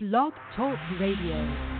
Blog Talk Radio.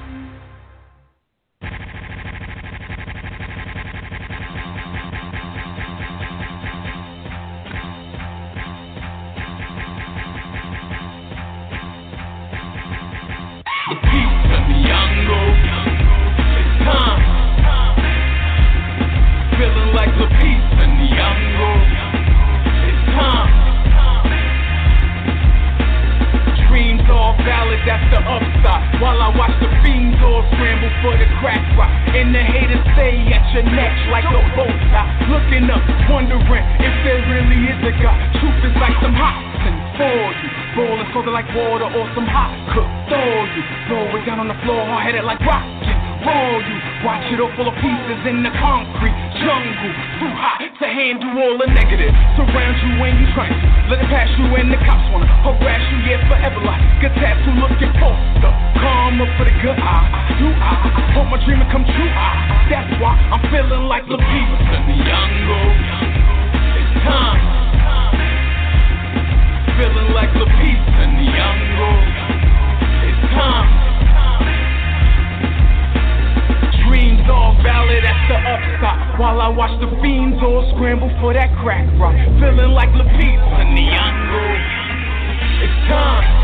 For the crack rock. And the haters stay at your neck like a bow tie. Looking up, wondering if there really is a God. Truth is like some hot for you. Boiling so like water or some hot cook. Throw you. Throw it down on the floor, hard headed like rocket. Roll you. Watch it all full of pieces in the concrete jungle. Too hot to handle all the negatives. Surround you when you trying to. Let it pass you and the cops wanna harass you, yeah, forever like good tattoo looking poster. Karma for the good eye. Do I hope my dream come true? I, that's why I'm feeling like the in the Yango. It's time feeling like the peace in the Yango. It's time. Valid at the upside. While I watch the fiends all scramble for that crack rock. Feeling like the peace in the Yango. It's time.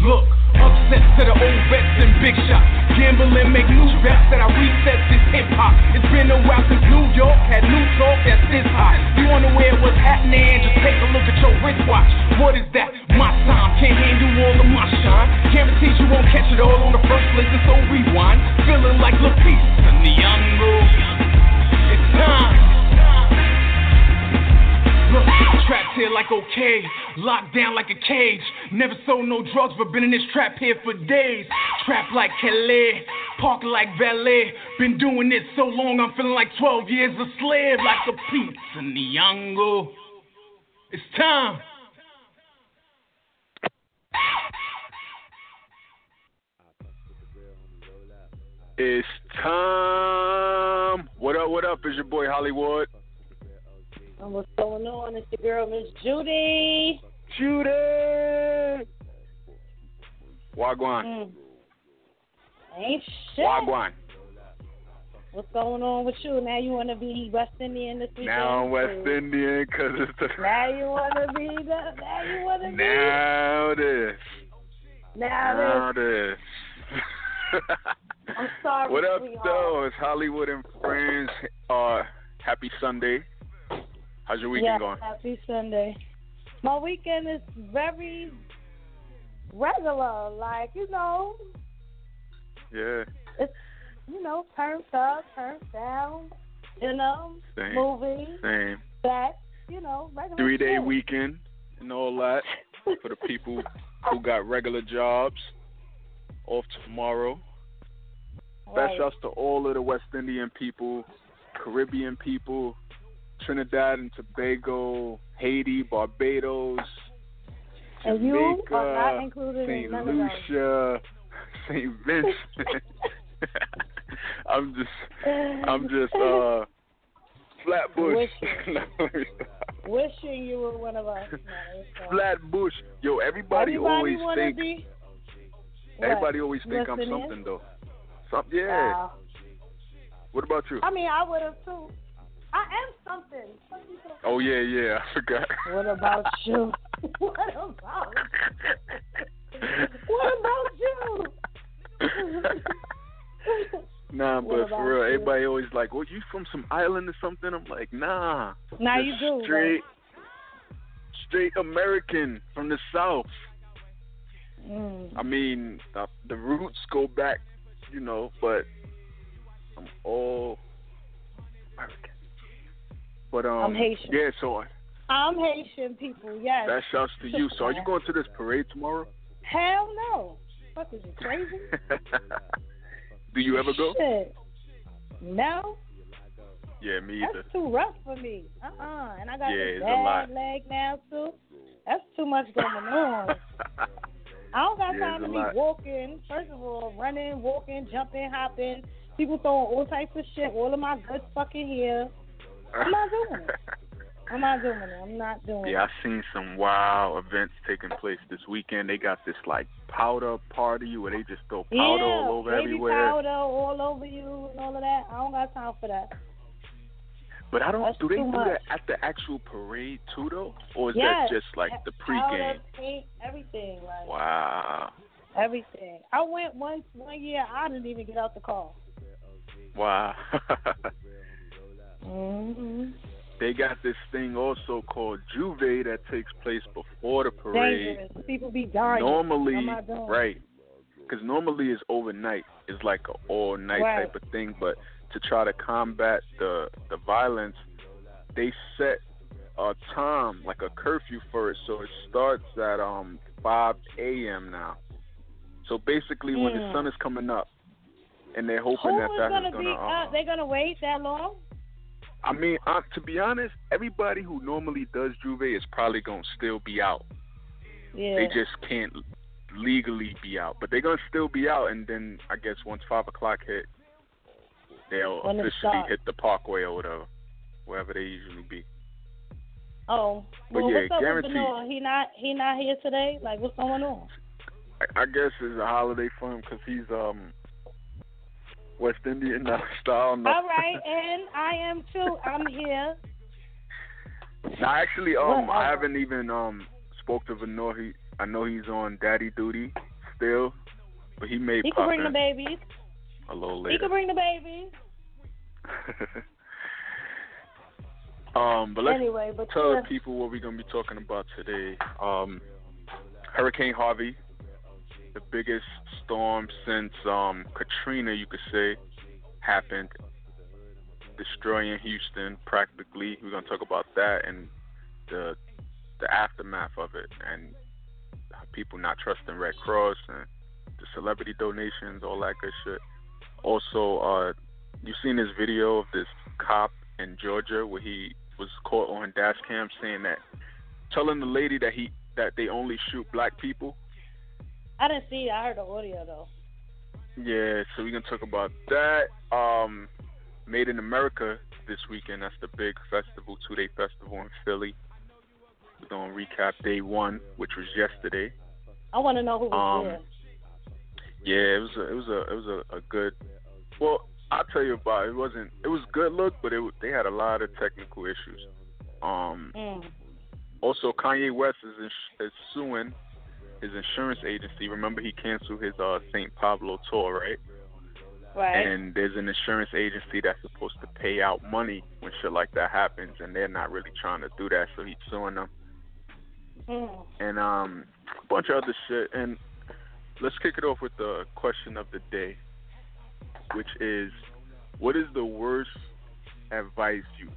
Look, upset to the old vets and big shots. Gamble and make new bets that I reset this hip hop. It's been a while since New York had new talk that's this hot. You wanna wear what's happening? Just take a look at your wristwatch. What is that? My time can't handle all of my shine. Guarantees you won't catch it all on the first listen, so rewind. Feeling like LaPiece and the young It's time. Look, trapped here like okay, locked down like a cage. Never sold no drugs, but been in this trap here for days. Trapped like Calais, parked like valet. Been doing it so long, I'm feeling like 12 years a slave, like a the Yango. It's time. It's time. What up? What up? Is your boy Hollywood? And what's going on? It's your girl, Miss Judy. Judy. Wagwan. Mm. Ain't shit. Wagwan. What's going on with you? Now you want to be West Indian this weekend? Now I'm West Indian because it's the. Now you want to be the. Now you want to be. Now this. Now Now this. this. I'm sorry. what up, sweetheart. though? It's Hollywood and friends. Uh, happy Sunday. How's your weekend yeah, going? Happy Sunday. My weekend is very regular. Like you know, Yeah. it's you know turned up, turned down. You know, Same. movies, Same. sex. You know, regular. Three day shit. weekend and all that for the people who got regular jobs. Off tomorrow. Right. Best shouts to all of the West Indian people, Caribbean people, Trinidad and Tobago, Haiti, Barbados, And Jamaica, in St. none of those. Lucia, St. Vincent. I'm just, I'm just, uh, Flatbush. Wishing you were one of us. So- Flatbush. Yo, everybody, Everybody always think. be. What? Everybody always think I'm West Indian? something though. Some, yeah. Wow. What about you? I mean, I would have too. I am something. What you Oh yeah, yeah. I forgot. What about you? what about? What about you? nah, What but for real, you? everybody always like, "Well, you from some island or something?" I'm like, "Nah." Now you do, Straight, straight American from the South. Mm. I mean, uh, the roots go back, you know, but I'm all American. But um, I'm Haitian. yeah. So I'm Haitian people. Yes. that shouts to you. So are you going to this parade tomorrow? Hell no. Fuck is you crazy? Do you ever go? Shit. No. Yeah, me either. That's too rough for me. Uh uh And I got Yeah, this a bad leg now too. That's too much going on. I don't got Yeah, time to be lot. walking. First of all, running, walking, jumping, hopping. People throwing all types of shit all in my good fucking hair. I'm not doing it. I'm not doing it. I'm not doing it. Yeah, I it. seen some wild events taking place this weekend. They got this like powder party where they just throw powder yeah, all over baby everywhere. powder all over you and all of that. I don't got time for that. But I don't. That's do they do much. that at the actual parade too, though, or is yes. that just like the pregame? Powder, paint, everything, like Wow, everything. I went once one year. I didn't even get out the car. wow. hmm they got this thing also called J'ouvert that takes place before the parade. Dangerous. People be dying. Normally, I'm not doing it. right? Because normally it's overnight. It's like an all night Right. type of thing. But to try to combat the the violence, they set a time like a curfew for it. So it starts at um 5 a.m. now. So basically, when the Hmm. sun is coming up, and they're hoping Who that is that gonna is be? gonna. Uh, um, they gonna wait that long? I mean, uh, to be honest, everybody who normally does J'ouvert is probably gonna still be out. Yeah. They just can't legally be out, but they're gonna still be out. And then I guess once five o'clock hit, they'll When officially hit the Parkway or whatever, wherever they usually be. oh. But well, yeah, what's up guaranteed. with He not he not here today? Like what's going on? I, I guess it's a holiday for him because he's um West Indian style. No. All right, and I am too. I'm here. Now, actually, um, Whatever. I haven't even um spoke to Venor. He, I know he's on daddy duty still, but he may He can bring the babies. a little later. He can bring the babies. um, but let's Anyway, but tell yeah. people what we're gonna be talking about today. Um, Hurricane Harvey, the biggest storm since um Katrina, you could say, happened, destroying Houston practically. We're gonna talk about that and the the aftermath of it and people not trusting Red Cross and the celebrity donations, all that good shit. Also, uh, you seen this video of this cop in Georgia where he was caught on dash cam saying that, telling the lady that he that they only shoot black people. I didn't see it. I heard the audio though. Yeah, so we're gonna talk about that. Um, Made in America this weekend. That's the big festival, two day festival in Philly. We're gonna recap day one, which was yesterday. I want to know who was Um, there. Yeah, it was a, it was a it was a, a good. Well, I'll tell you about it. It wasn't it was good look, but it they had a lot of technical issues. Um, Mm. also Kanye West is is suing his insurance agency. Remember he canceled his uh St. Pablo tour, right? Right. And there's an insurance agency that's supposed to pay out money when shit like that happens, and they're not really trying to do that, so he's suing them. mm. and um, a bunch of other shit. And let's kick it off with the question of the day, which is, what is the worst advice you,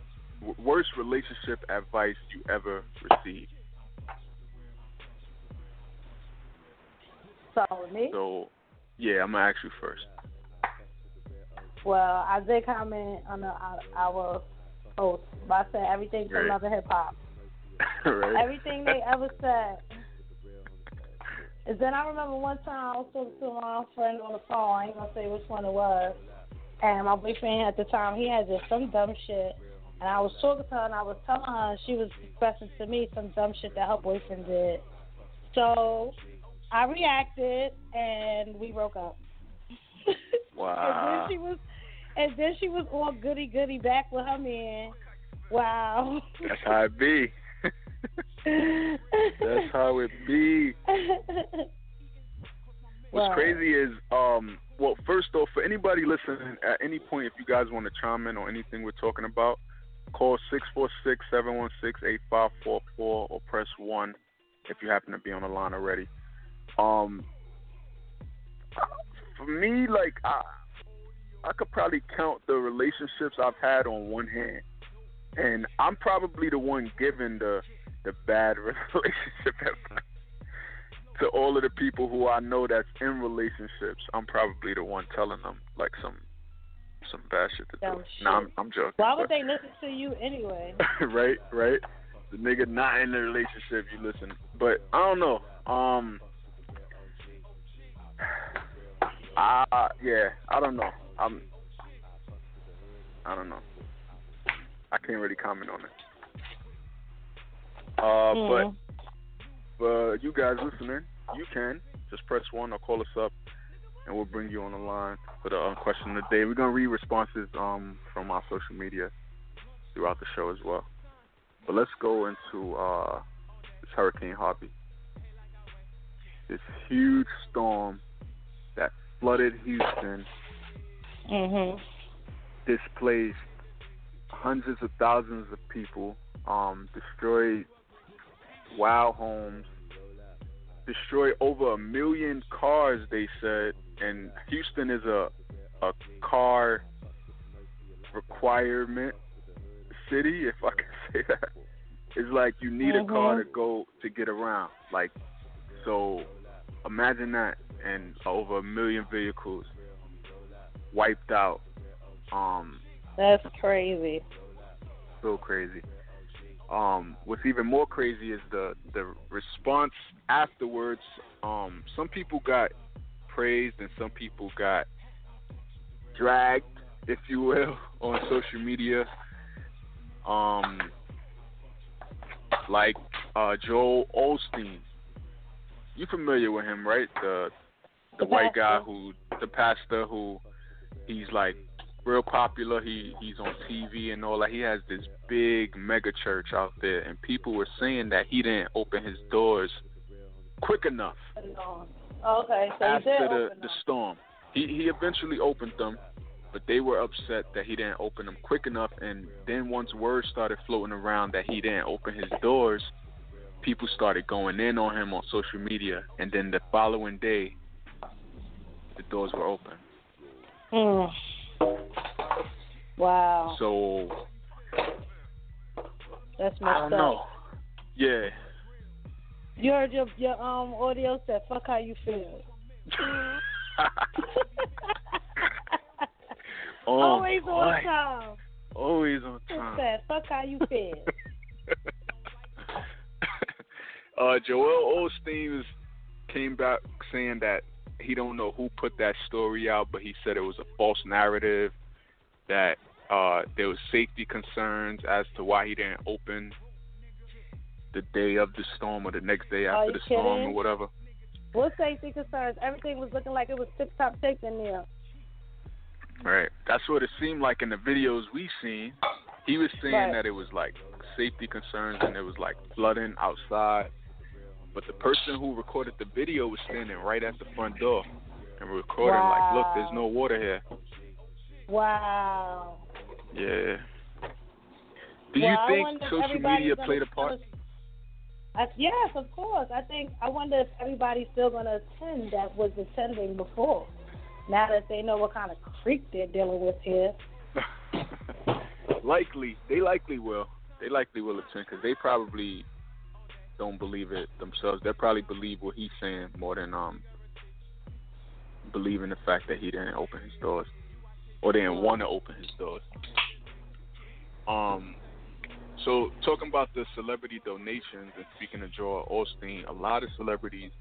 worst relationship advice you ever received? So me. So, yeah, I'm gonna ask you first. Well, I did comment on the, our, our post, but I said everything from Right. Love Hip Hop. right? Everything they ever said. And then I remember one time I was talking to my friend on the phone. I ain't gonna say which one it was. And my boyfriend at the time, he had just some dumb shit. And I was talking to her and I was telling her, she was expressing to me some dumb shit that her boyfriend did. So I reacted and we broke up. Wow. and then she was, and then she was all goody goody back with her man. Wow. That's how it be. That's how it be. What's Right. crazy is, um, well, first off, for anybody listening, at any point, if you guys want to chime in on anything we're talking about, call 646-716-8544 or press 1 if you happen to be on the line already. Um, for me, like, I, I could probably count the relationships I've had on one hand. And I'm probably the one giving the the bad relationship advice to all of the people who I know that's in relationships, I'm probably the one telling them like some some bad shit to do. shit. No, I'm, I'm joking. Why but- would they listen to you anyway? right, right. The nigga not in the relationship, you listen. But I don't know. Um, I yeah, I don't know. I'm, I don't know. I can't really comment on it. Uh, Mhm. But for you guys listening, you can just press one or call us up, and we'll bring you on the line for the uh, question of the day. We're gonna read responses um from our social media throughout the show as well. But let's go into uh this Hurricane Harvey. This huge storm that flooded Houston, Mhm. displaced hundreds of thousands of people, um, destroyed wild homes, destroyed over a million cars. They said, and Houston is a a car requirement city, if I can say that. It's like you need a car to Mhm. go to get around. Like, so imagine that, and over a million vehicles wiped out. Um, That's crazy. so crazy. Um, what's even more crazy is the the response afterwards. Um, some people got praised and some people got dragged, if you will, on social media. Um, like uh, Joel Osteen. You familiar with him, right? The the, The white guy who the pastor who he's like real popular. He he's on TV and all that. He has this big mega church out there, and people were saying that he didn't open his doors quick enough Okay, so after did the the storm. He he eventually opened them, but they were upset that he didn't open them quick enough. And then once word started floating around that he didn't open his doors, people started going in on him on social media. And then the following day, the doors were open. Mm. Wow, So that's I don't up. know. Yeah. You heard your your um audio said fuck how you feel. oh, Always boy. on time. Always on It time. said fuck how you feel. uh, Joel Osteen came back saying that he don't know who put that story out, but he said it was a false narrative. That uh, there was safety concerns as to why he didn't open the day of the storm or the next day after the storm or whatever. what safety concerns? Everything was looking like it was tip top shape in there. Right. That's what it seemed like in the videos we seen. He was saying Right. that it was like safety concerns and it was like flooding outside. But the person who recorded the video was standing right at the front door and recording like, look, there's no water here. Wow. Yeah. Do Well, you think social media played a part? I, uh, yes, of course. I think I wonder if everybody's still going to attend that was attending before. Now that they know what kind of creek they're dealing with here. likely, they likely will. They likely will attend because they probably don't believe it themselves. They probably believe what he's saying more than um believing the fact that he didn't open his doors or didn't want to open his doors. Um, so talking about the celebrity donations and speaking of Joel Osteen, a lot of celebrities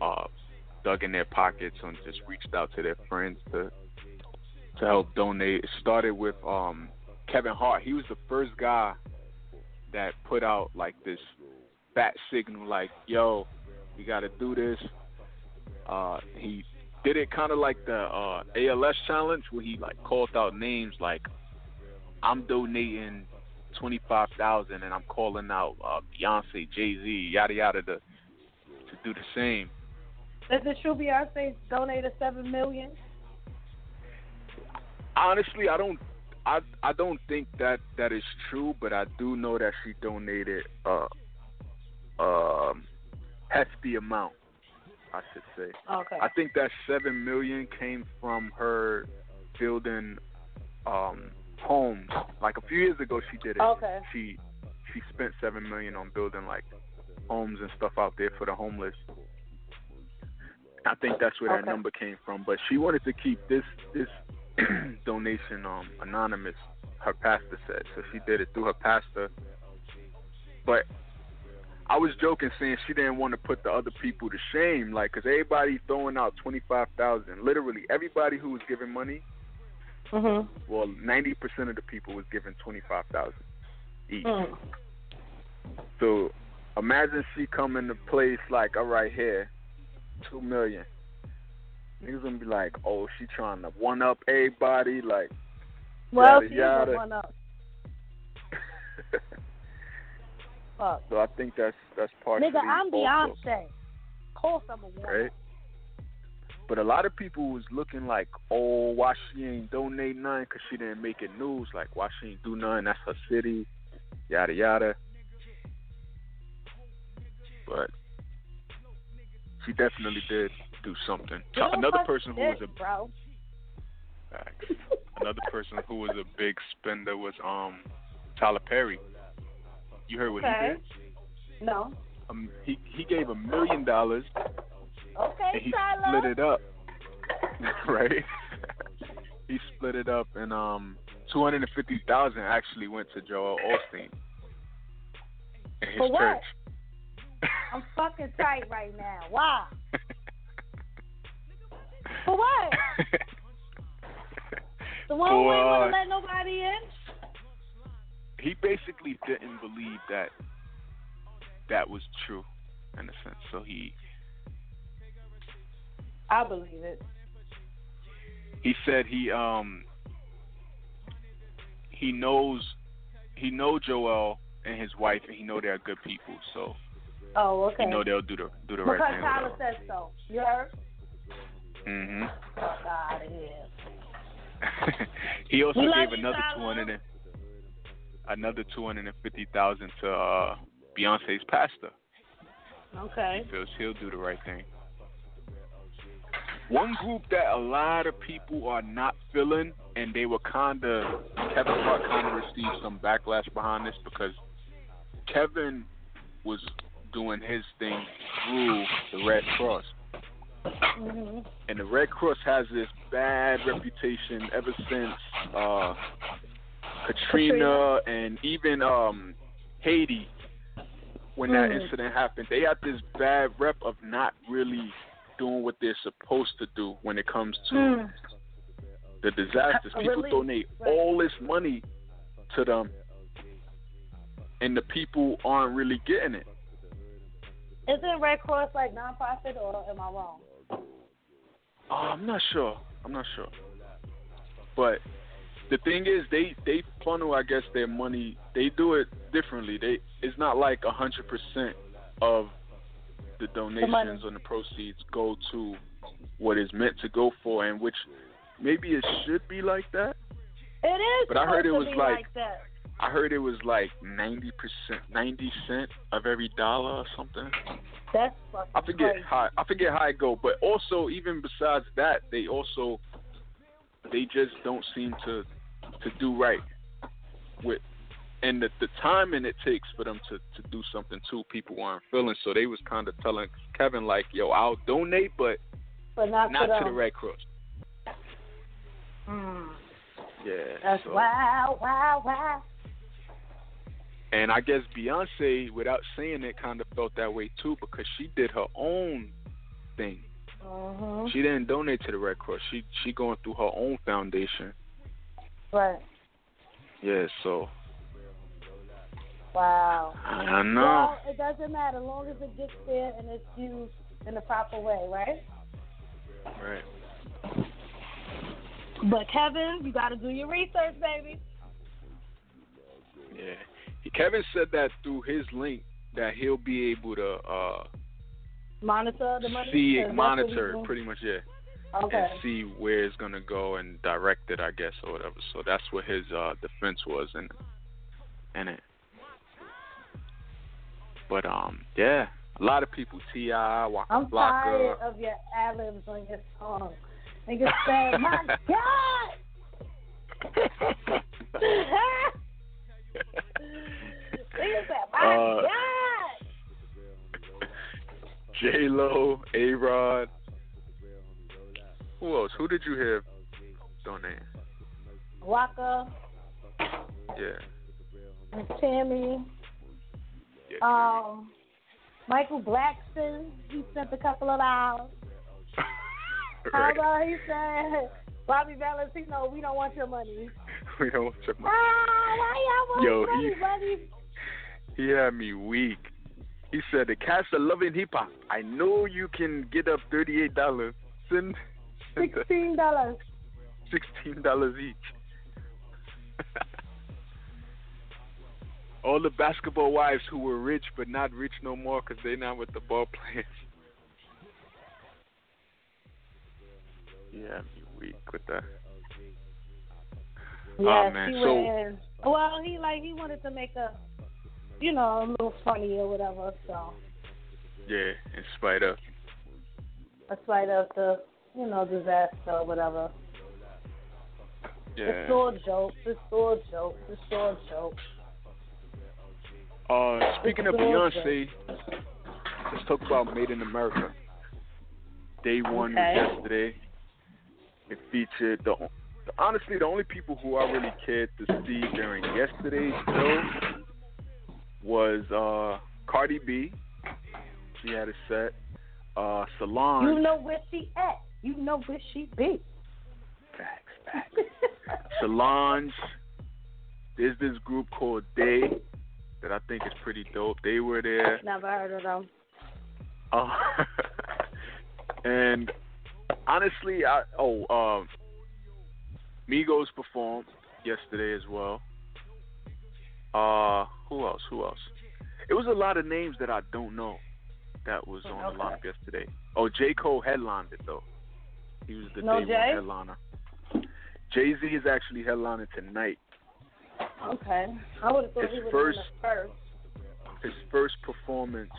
uh dug in their pockets and just reached out to their friends to to help donate. It started with um Kevin Hart. He was the first guy that put out like this bat signal like, yo, we gotta do this. Uh he did it kinda like the uh ALS challenge where he like called out names like I'm donating twenty five thousand and I'm calling out uh Beyonce, Jay Z, yada yada to to do the same. Is it true Beyonce donated seven million? honestly, I don't, I, I don't think that that is true, but I do know that she donated a, um, hefty amount. I should say. Okay. I think that seven million came from her building um, homes. Like a few years ago, she did it. Okay. She she spent seven million on building like homes and stuff out there for the homeless. I think that's where that number came from. But she wanted to keep this this donation um anonymous. Her pastor said so. She did it through her pastor. But I was joking, saying she didn't want to put the other people to shame, like, cause everybody throwing out twenty five thousand. Literally, everybody who was giving money, Mhm. well, ninety percent of the people was giving twenty five thousand each. Mm. So imagine she come into place like, all right, here, two million. Niggas gonna be like, oh, she trying to one up everybody, like. Well, yada, she's yada. one up. Fuck. so I think that's that's partially Nigga, I'm also, Beyonce. Of course I'm a woman. right? But a lot of people was looking like, oh, why she ain't donate nothing because she didn't make it news. Like, why she ain't do nothing? That's her city, yada yada. But she definitely did do something. You Another person who was a bro. Another person who was a big spender was um Tyler Perry. You heard what Okay. he did? No. Um, he he gave a million dollars Okay, and he Tyler. split it up. right? he split it up and um two hundred and fifty thousand actually went to Joel Osteen and his For what? church. I'm fucking tight right now. Why? For what? The one who For, ain't want uh, to let nobody in? He basically didn't believe that that was true in a sense. So he I believe it. he said he um he knows he know Joel and his wife and he know they're good people, so Oh, okay. he know they'll do the do the because right thing. Because Tyler said so. You heard? Mhm. Of he also We gave another two hundred and another two hundred and fifty thousand to uh Beyonce's pastor. Okay. He feels he'll do the right thing. One group that a lot of people are not feeling, and they were kinda Kevin Hart kinda received some backlash behind this because Kevin was doing his thing through the Red Cross. hmm And the Red Cross has this bad reputation ever since uh Katrina, and even um Haiti when that Mhm. incident happened. They had this bad rep of not really doing what they're supposed to do when it comes to Mm. the disasters. Uh, People relief, donate right. all this money to them and the people aren't really getting it. Isn't Red Cross like nonprofit or am I wrong? Oh, I'm not sure. I'm not sure. But the thing is, they they funnel, I guess, their money. They do it differently. They it's not like a hundred percent of the donations and the proceeds go to what is meant to go for, and which maybe it should be like that. It is. But I heard it was be like- that. I heard it was like ninety percent, ninety cent of every dollar or something. That's fucking I forget crazy. how I forget how it go, but also even besides that, they also they just don't seem to to do right with and the the timing it takes for them to to do something too. People aren't feeling, so they was kind of telling Kevin like, "Yo, I'll donate, but but not, not to, the. Red Cross." Mm. Yeah, That's so- wow, wow, wow. And I guess Beyonce, without saying it, kind of felt that way too because she did her own thing. hmm She didn't donate to the Red Cross. She she going through her own foundation. Right. Yeah, so Wow. I know. Well, it doesn't matter as long as it gets there and it's used in the proper way, right? Right. But Kevin, you got to do your research, baby. Yeah. Kevin said that through his link that he'll be able to uh Monitor the money. see Is it, that monitor what he's it, doing? pretty much, yeah, Okay. and see where it's gonna go and direct it, I guess, or whatever. So that's what his uh defense was in in it. But um, yeah, a lot of people, Ti, Waka I'm Flocka. tired of your ad libs on your song. Nigga said, "My God." Said, "My Uh, God." J Lo, A Rod. Who else? Who did you hear donate? Waka Yeah. Tammy. yeah Um, Michael Blackson, he sent a couple of dollars. How right. about he said, Bobby Valentino, we don't want your money. we don't want your money. Ah, why y'all want Yo, money, he- buddy? he had me weak. He said, "The cats are loving hip hop. I know you can get up thirty-eight dollars. Send, Sixteen dollars. sixteen dollars each." All the basketball wives who were rich but not rich no more because they're not with the ball players. Yeah, me weak with that. Yeah, ah, man, she so- in. Well, he like he wanted to make a, you know, a little funny or whatever. So, Yeah, in spite of. despite of the, you know, disaster or whatever. Yeah. It's all jokes. It's all jokes. It's all jokes. Uh, speaking of It's Beyonce, let's talk about Made in America. Day one Okay. was yesterday. It featured the honestly the only people who I really cared to see during yesterday's show was uh Cardi B. She had a set. Uh Solange. You know where she at. You know where she be. Facts, facts. Solange. There's this group called Day that I think is pretty dope. They were there. Never heard of them. Uh, and honestly, I oh um, Migos performed yesterday as well. Uh, who else? Who else? It was a lot of names that I don't know that was on Okay. the lineup yesterday. Oh, J Cole headlined it though. He was the No day Jay? one headliner. Jay Z is actually headlining tonight. Okay. I would have thought His he was first- the first. His first performance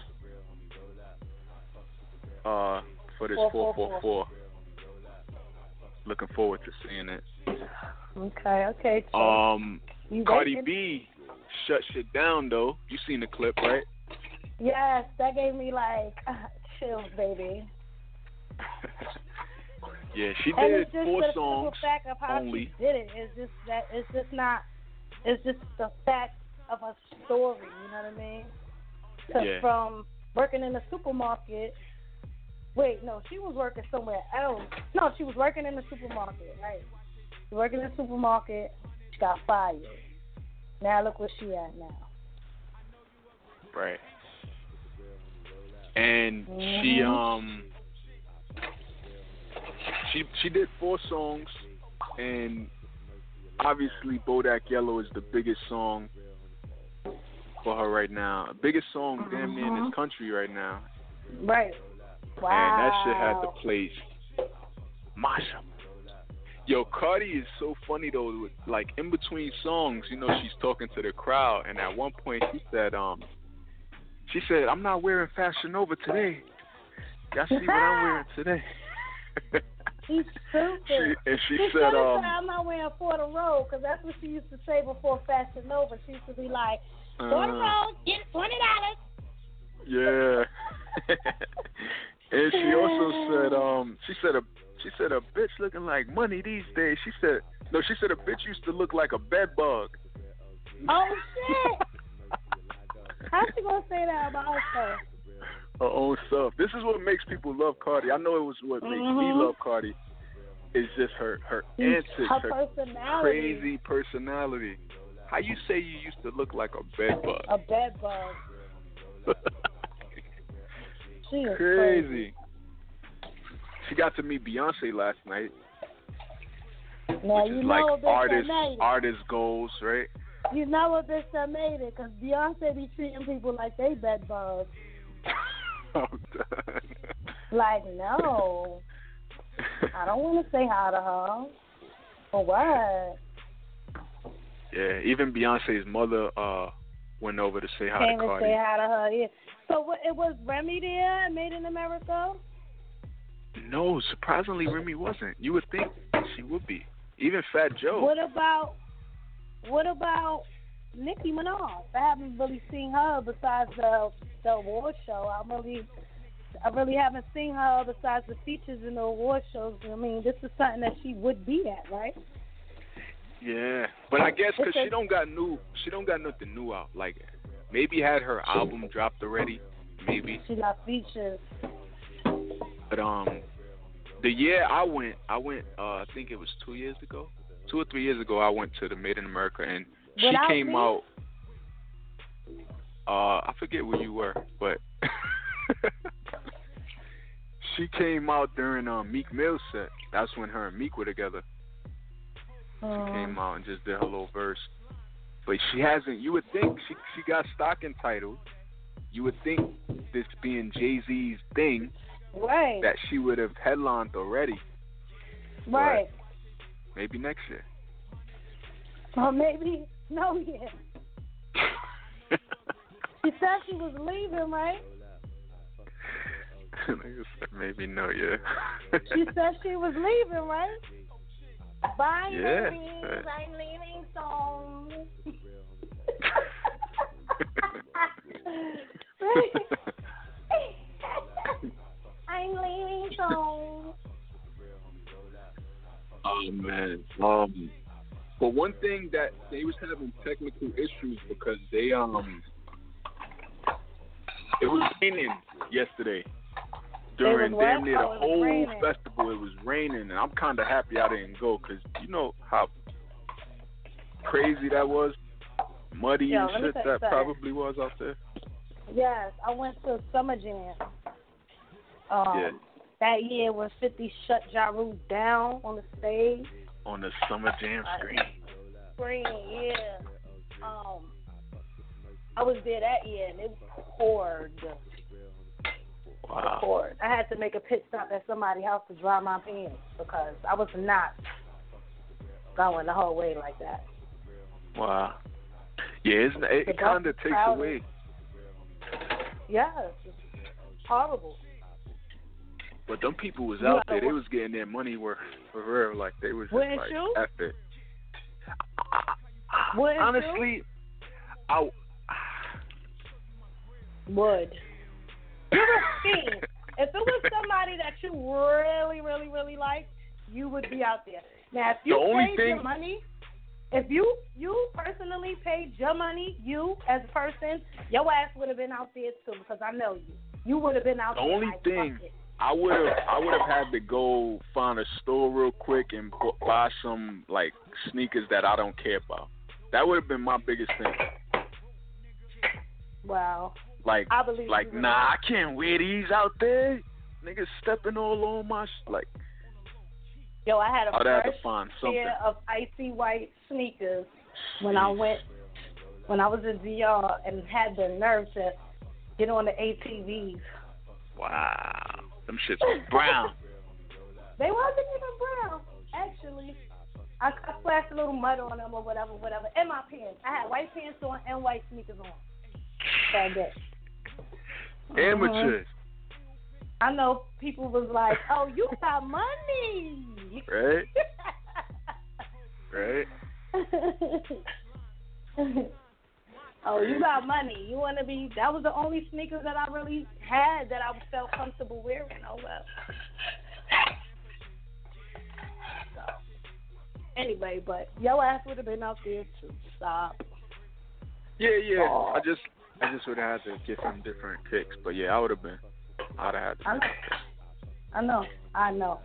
uh, for this 444. 444. Looking forward to seeing it. Okay, okay. so Um, Cardi? B shut shit down though. You seen the clip, right? Yes, that gave me like chills, baby. yeah, she and did it's just four the songs. fact of how only. she did it. It's just that it's just not. It's just the fact of a story. You know what I mean? Yeah. from working in the supermarket. Wait, no, she was working somewhere else. No, she was working in the supermarket, right? She working in the supermarket. She got fired. Now look where she at now. Right. And she Mhm. um she she did four songs and obviously Bodak Yellow is the biggest song for her right now. Biggest song damn near in this country right now. Right. Wow. And that shit had the place. Masha. Yo, Cardi is so funny though. with- Like in between songs, you know, she's talking to the crowd, and at one point she said, um, she said, "I'm not wearing Fashion Nova today. Y'all see what I'm wearing today." She's stupid. she, and she She said, um, said, I'm not wearing for the road, because that's what she used to say before Fashion Nova. She used to be like, for the uh, road, get $20. yeah. and she also said, um, she said a she said a bitch looking like money these days. She said no, she said a bitch used to look like a bed bug. Oh, shit. How's she to say that about herself? Her own stuff. This is what makes people love Cardi. I know it was what makes me Mhm. love Cardi. Is just her her antics, Her her personality. crazy personality. How you say you used to look like a bed bug? A bed bug. She is crazy. She got to meet Beyonce last night, Now, which you is know like artist made artist goals, right? You know what this made it, because Beyonce be treating people like they bed bugs. I'm done. Like, no. I don't want to say hi to her. For what? Yeah, even Beyonce's mother uh went over to say hi Came to Cardi. say hi to her. Yeah. So what, it was Remy there, Made in America. No, surprisingly, Remy wasn't. You would think she would be. Even Fat Joe. What about what about Nicki Minaj? I haven't really seen her besides the the award show. I really I really haven't seen her besides the features in the award shows. I mean, this is something that she would be at, right? Yeah, but I guess because she don't got new, she don't got nothing new out. Like maybe had her album dropped already, maybe. She got features. But um, the year I went, I went. uh I think it was two years ago, two or three years ago. I went to the Made in America, and she Without came me? out. uh, I forget where you were, but she came out during um, Meek Mill set. That's when her and Meek were together. She Um, came out and just did her little verse. But she hasn't. You would think she she got stock entitled. You would think this being Jay Z's thing right. that she would have headlined already. right. Maybe next year. Or maybe no yet. She said she was leaving, right? Maybe no, yeah. She said she was leaving, right? Bye, Yeah. ladies. I'm leaving soon. I'm leaving soon. Oh man. Um but one thing that they was having technical issues because they um it was raining yesterday. During damn near the Oh, whole raining. festival, it was raining, and I'm kind of happy I didn't go because you know how crazy that was, muddy Yo, and shit that something. probably was out there. Yes, I went to Summer Jam. Um, Yeah. That year when 50 shut Ja Rule down on the stage. On the summer jam screen. Spring, yeah. Um, I was there that year and it poured. Wow. poured. I had to make a pit stop at somebody's house to dry my pants because I was not going the whole way like that. Wow. Yeah, it's, it, it kind of takes crowded. away. Yes, it's horrible. But them people was out gotta there. They was getting their money worth for real. Like they was just Wouldn't like you? F it. Wouldn't you? Honestly, I Would. You would see. If it was somebody that you really, really, really like, you would be out there. Now, if you The paid thing- your money, if you you personally paid your money, you as a person, your ass would have been out there too because I know you. You would have been out The there. only like, thing- fuck it. I would have I would have had to go find a store real quick and bu- buy some like sneakers that I don't care about. That would have been my biggest thing. Wow. Like I believe like nah, I can't wear these out there. Niggas stepping all on my sh- like. Yo, I had a I'd fresh to find something. pair of icy white sneakers when I went when I was in DR and had the nerve to get on the ATVs. Wow, them shits was brown. They wasn't even brown, actually. I, I splashed a little mud on them or whatever, whatever. And my pants. I had white pants on and white sneakers on. That day. Amateurs, mm-hmm. I know people was like, "Oh, you got money." right? Right? oh, you got money. You want to be? That was the only sneakers that I really had that I felt comfortable wearing. Oh well. So, anyway, but your ass would have been out there to stop. Yeah, yeah. Aw. I just I just would have had to get some different kicks, but yeah, I would have been. I'd have had to. I know. I know. I know.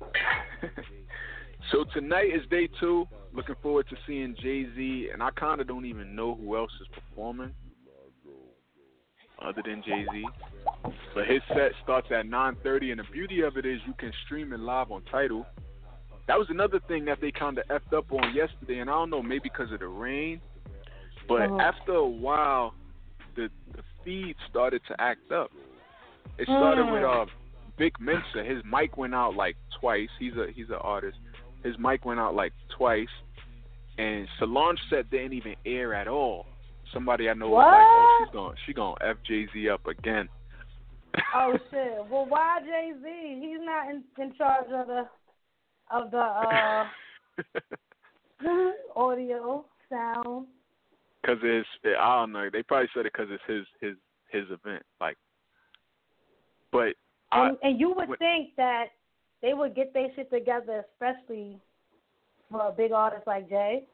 so tonight is day two. Looking forward to seeing Jay Z, and I kind of don't even know who else is performing other than Jay Z. But his set starts at 9:30, and the beauty of it is you can stream it live on Tidal. That was another thing that they kind of effed up on yesterday, and I don't know, maybe because of the rain. But Uh-huh. after a while, the the feed started to act up. It started Mm. with uh Vic Mensa. His mic went out like twice. He's a he's an artist. His mic went out like twice, and Solange set didn't even air at all. Somebody I know was like, oh, What? she's going she's going f Jay Z up again. Oh shit. Well, why Jay Z? He's not in, in charge of the of the uh audio sound. Cause it's I don't know. They probably said it because it's his his his event. Like, but I, And, and you would when- think that they would get their shit together, especially for a big artist like Jay.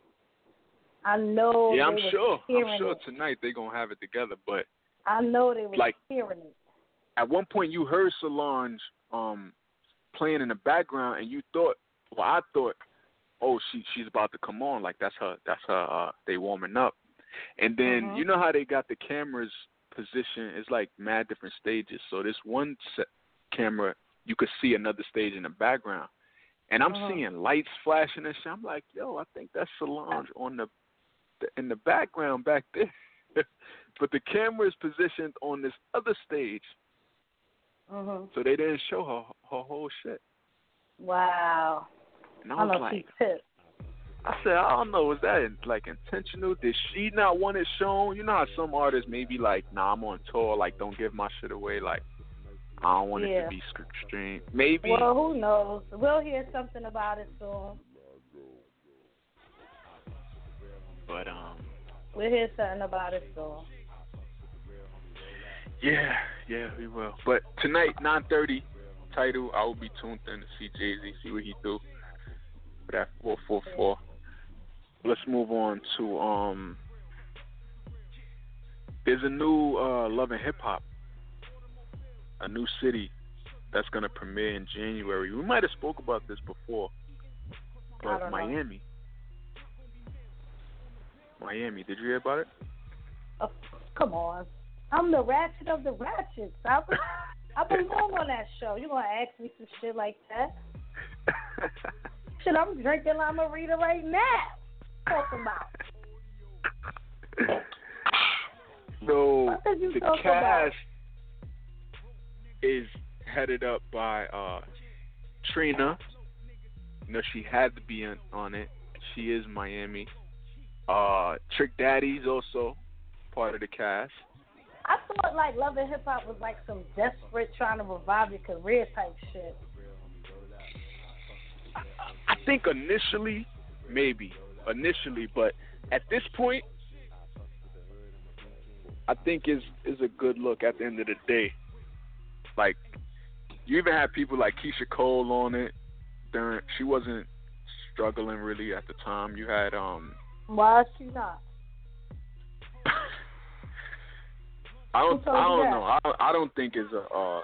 I know. yeah, I'm sure. I'm sure it. tonight they're gonna have it together. But I know they were like- hearing it. at one point you heard Solange um playing in the background, and you thought, well, I thought, oh, she she's about to come on. Like that's her that's her. Uh, they warming up, and then Mhm. you know how they got the cameras position it's like mad different stages. So this one set camera you could see another stage in the background. And I'm Uh-huh. seeing lights flashing and shit. I'm like, yo, I think that's Solange on the in the background back there. but the camera is positioned on this other stage, Mhm. so they didn't show her her whole shit. Wow. And I I was know like. I said, I don't know, is that like intentional? Did she not want it shown? You know how some artists maybe like, nah, I'm on tour, like don't give my shit away, like I don't want it to be streamed. Maybe, Well, who knows? We'll hear something about it soon. but um, We'll hear something about it soon. yeah, yeah, we will. But tonight, 9:30, Tidal. I will be tuned in to see Jay Z, see what he do for that 444. Let's move on to um. There's a new uh, Love and Hip Hop, a new city that's gonna premiere in January. We might have spoke about this before, but don't know. Miami. Miami, did you hear about it? Oh, come on. I'm the ratchet of the ratchets. I, I belong on that show. You gonna ask me some shit like that? Shit, I'm drinking La Marita right now. Talking about. so What did you the talk about? Is headed up by uh Trina. You know she had to be on, on it. She is Miami. Uh Trick Daddy's also part of the cast. I thought like Love and Hip Hop was like some desperate trying to revive your career type shit. I think initially, maybe initially, but at this point, I think is is a good look. At the end of the day, like you even had people like Keyshia Cole on it. During she wasn't struggling really at the time. You had um. Why is she not? I don't. I don't know. I don't, I don't think it's a. Uh,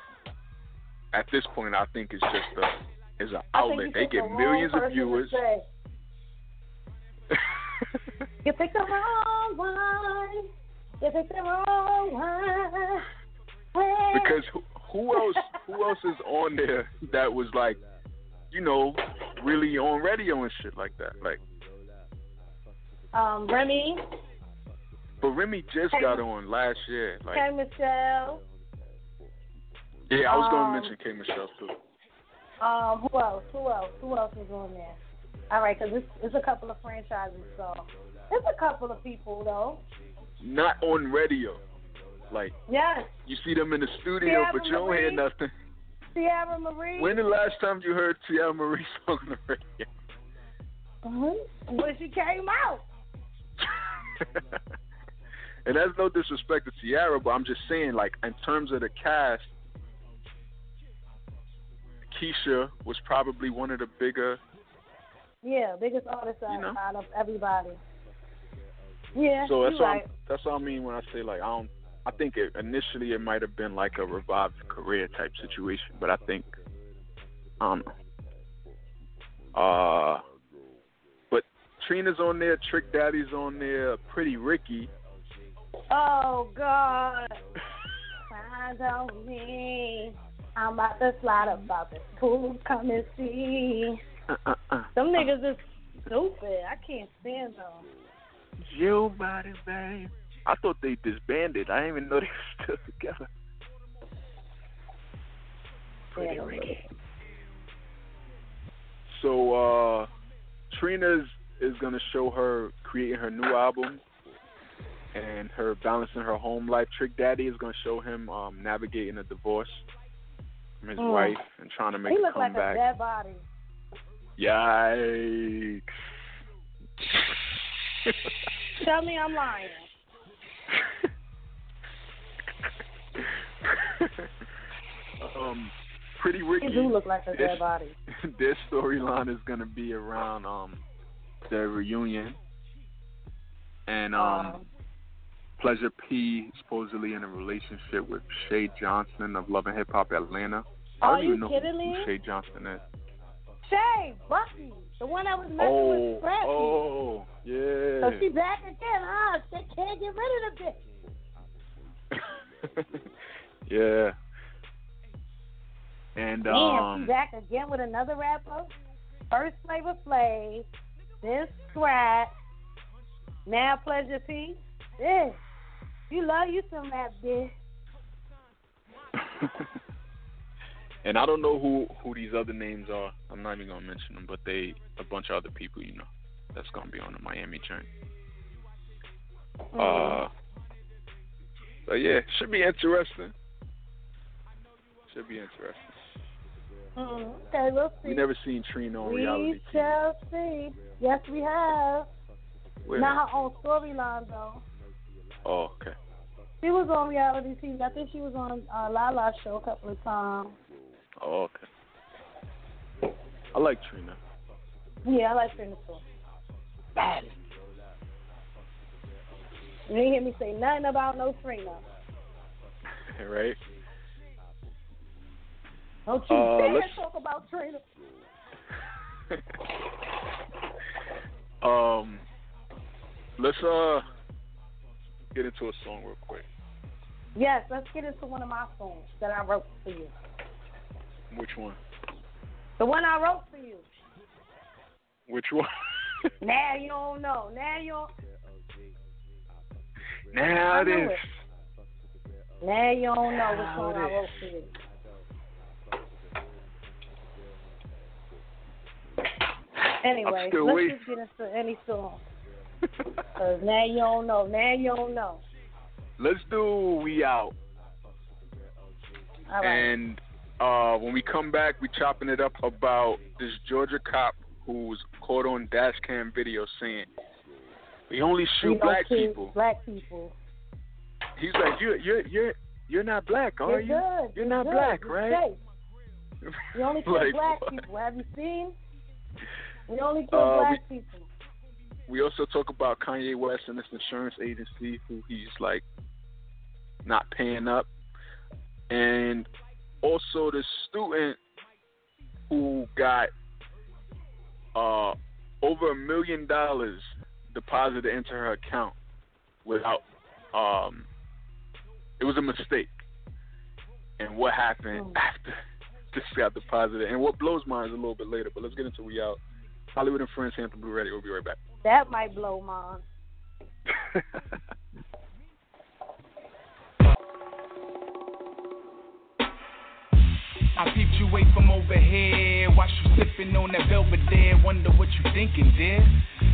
at this point, I think it's just a. Is an outlet. They get the millions of viewers. You picked the wrong one. You picked the wrong one. Because who, else who else is on there that was like you know really on radio and shit like that like um, Remy, but Remy just got on last year like K. Michelle, yeah I was um, gonna mention K Michelle too um, who else? Who else? Who else is on there? All right, because it's, it's a couple of franchises, so it's a couple of people though. not on radio like Yes, you see them in the studio Sierra but you don't hear nothing Sierra Marie. when the last time you heard Teairra Mari song on the radio. When she came out. and that's no disrespect to Tiara, but I'm just saying, like, in terms of the cast, Keyshia was probably one of the bigger. Yeah, biggest artist You out, know? out of everybody. Yeah, So that's what right. I'm, that's what I mean when I say like I don't. I think it, initially it might have been like a revived career type situation, but I think, um, uh, but Trina's on there, Trick Daddy's on there, Pretty Ricky. Oh God. Find on me. I'm about to slide about this pool. Come and see. Uh, uh, uh. Them niggas is stupid. I can't stand them. Your body, babe. I thought they disbanded. I didn't even know they were still together. Pretty Yeah. Ricky. So uh Trina's is gonna show her creating her new album and her balancing her home life. Trick Daddy is gonna show him um navigating a divorce from his Mm. wife and trying to make He a look like a dead body. Yikes. Tell me I'm lying. Um, Pretty Ricky. He do look like a This- dead body. their storyline is gonna be around um their reunion, and um Um, Pleasure P supposedly in a relationship with Shay Johnson of Love and Hip Hop Atlanta. I Are don't you even know kidding who, me? who Shay Johnson is. Shay, Buckeey, the one that was messing Oh, with Scrappy. oh, yeah. So she back again, huh? She can't get rid of the bitch. yeah. And Damn, um, she back again with another rapper. First Flavor Flav, then Scrap, now Pleasure P. Yeah, you love you some rap, bitch. and I don't know who who these other names are. I'm not even gonna mention them, but they a bunch of other people, you know, that's gonna be on the Miami journey. Mm. Uh, but yeah, should be interesting. Should be interesting. Mm, okay, we'll see. We never seen Trina on reality. We shall see. Yes, we have. Where? Not her own storyline though. Oh, okay. She was on reality TV. I think she was on uh, Lala show a couple of times. Oh, okay. I like Trina. Yeah, I like Trina too. Bad. You didn't hear me say nothing about no Trina. right? Don't you Uh, dare let's- talk about Trina. um, let's uh get into a song real quick. Yes, let's get into one of my songs that I wrote for you. Which one? The one I wrote for you. Which one? Now you don't know. Now you don't. now it. Now you don't know which it I wrote for you. Anyway, let's waiting. just get into any song. Cause now you don't know. Now you don't know. Let's do We Out. All right. And uh, when we come back, we chopping it up about this Georgia cop who was caught on dash cam video saying we only We shoot don't black people. Black people. He's like, you're you're you're you're not black, are You're you? good. You're not good. black, You're right? safe. We only kill Like, black what? people. Have you seen? We only kill Uh, black people. We also talk about Kanye West and this insurance agency who he's like not paying up, and also the student who got uh over a million dollars deposited into her account without um it was a mistake. And what happened Hmm. after this got deposited? And what blows mine is a little bit later but let's get into we out. Holliewood and friends Hampton Blu ready. We'll be right back. That might blow mine. I peeped you away from over here. Watch you sipping on that velvet. Belvedere. Wonder what you thinking, dear.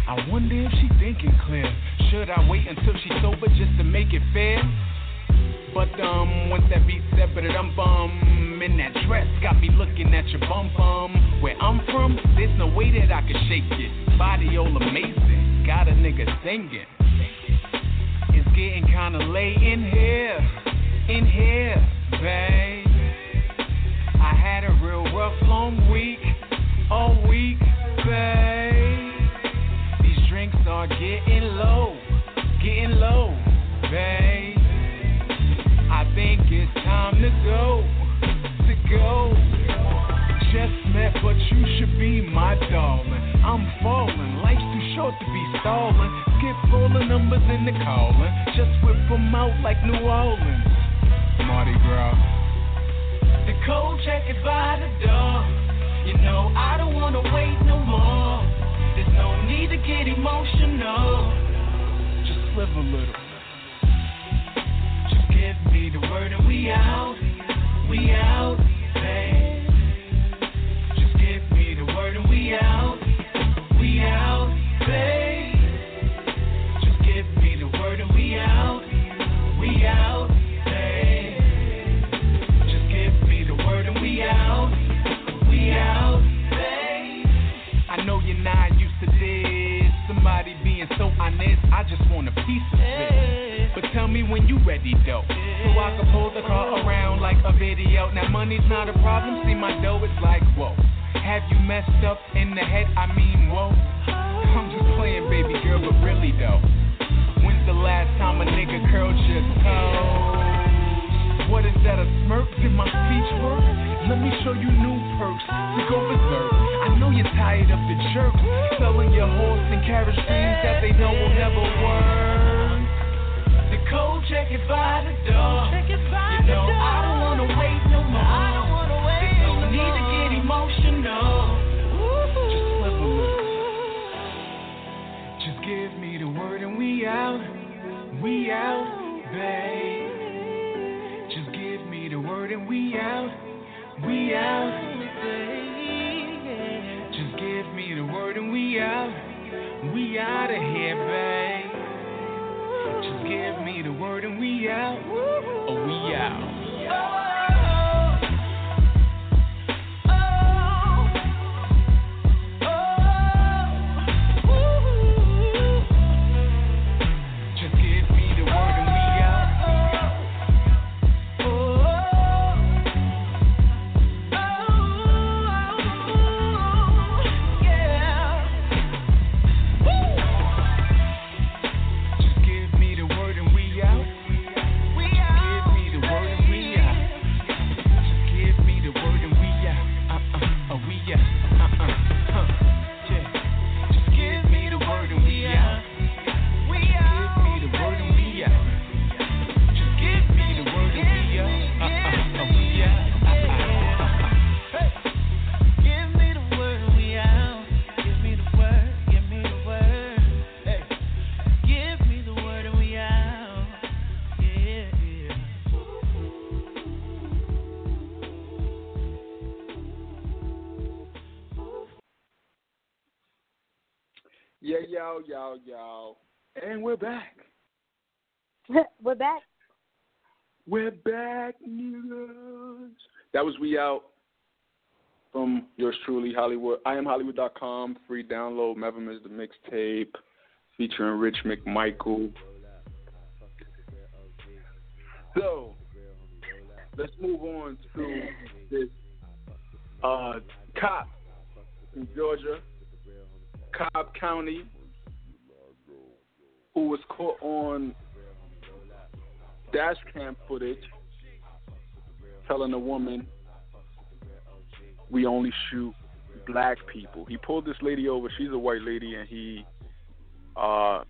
I wonder if she thinking clear. Should I wait until she's sober just to make it fair? But um, once that beat said, but um bum in that dress got me looking at your bum bum. Where I'm from, there's no way that I can shake it. Body all amazing, got a nigga singing. It's getting kinda late in here, in here, babe. I had a real rough, long week, all week, babe. These drinks are getting low, getting low, babe. I think it's time to go, to go. Just met, but you should be my darling. I'm falling, life's too short to be stalling. Skip all the numbers in the calling, just whip 'em out like New Orleans. Mardi Gras. The cold check is by the door. You know I don't wanna wait no more. There's no need to get emotional. Just live a little. Just give me the word and we out. We out, babe. Just give me the word and we out. We out, ready, though. So I can pull the car around like a video. Now, money's not a problem. See, my dough is like, whoa. Have you messed up in the head? I mean, whoa. I'm just playing, baby girl, but really, though. When's the last time a nigga curled your toes? What is that, a smirk? Did my speech work? Let me show you new perks to go berserk. I know you're tired of the jerk. Selling your horse and carriage dreams that they know will never work. The code check it by the door. You know I don't wanna wait no more. There's no need to get emotional. Just slip a little. Just give me the word and we out. We out, babe. Just give me the word and we out. We out, babe. Just give me the word and we out. We out of here, babe. Just give me the word and we out. Oh, we out. Yo, yo, yo. And we're back. We're back. We're back, niggas. That was We Out from yours truly, Holliewood. I am Holliewood.com. Free download. Mevim is the mixtape featuring Rich McMichael. So, let's move on to this uh, cop in Georgia, Cobb County, who was caught on dash cam footage telling a woman we only shoot black people. He pulled this lady over. She's a white lady, and he, uh,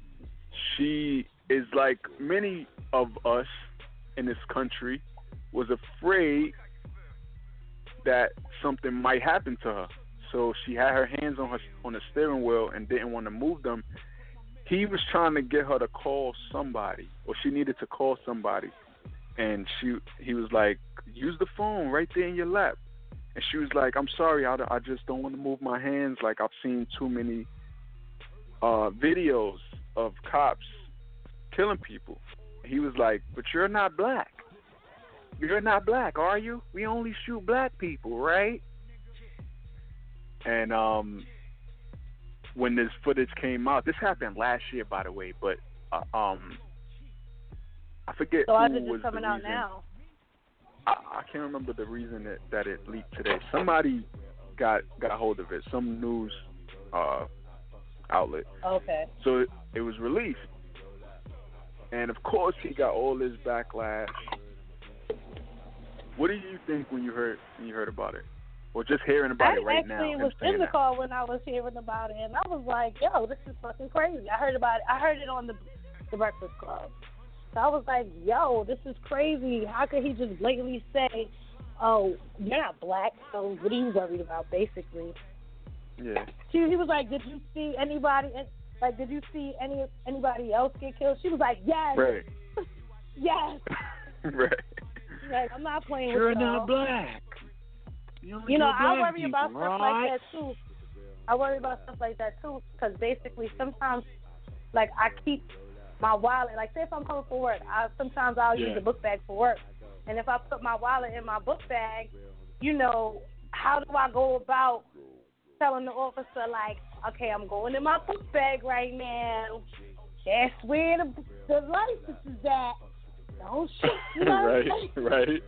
she is like many of us in this country, was afraid that something might happen to her. So she had her hands on her on the steering wheel and didn't want to move them. He was trying to get her to call somebody, or she needed to call somebody, and she he was like, use the phone right there in your lap. And she was like, I'm sorry, I, I just don't want to move my hands. Like I've seen too many uh, videos of cops killing people. He was like, but you're not black. You're not black, are you? We only shoot black people, right? And um, when this footage came out, this happened last year, by the way, but uh, um, I forget So is who it was just coming the out reason. now? I, I can't remember the reason that, that it leaked today. Somebody got got hold of it, some news uh, outlet. Okay. So it, it was released, and of course he got all this backlash. What did you think when you heard when you heard about it, or just hearing about I it right now? actually was in the that? car when I was hearing about it, and I was like, "Yo, this is fucking crazy." I heard about it. I heard it on the the Breakfast Club. So I was like, "Yo, this is crazy. How could he just blatantly say, oh, you're not black, so what are you worried about?" Basically, Yeah. she he was like, "Did you see anybody? Like, did you see any anybody else get killed?" She was like, "Yes, Right. yes." right. Like, I'm not playing You're with y'all. not black. You, You know, I worry about people, stuff like that too. I worry about stuff like that too, because basically sometimes, like I keep my wallet. Like say if I'm coming for work, I sometimes I'll use a book bag for work, and if I put my wallet in my book bag, you know, how do I go about telling the officer like, okay, I'm going in my book bag right now. That's where the the license is at. Don't shoot. You know right, right.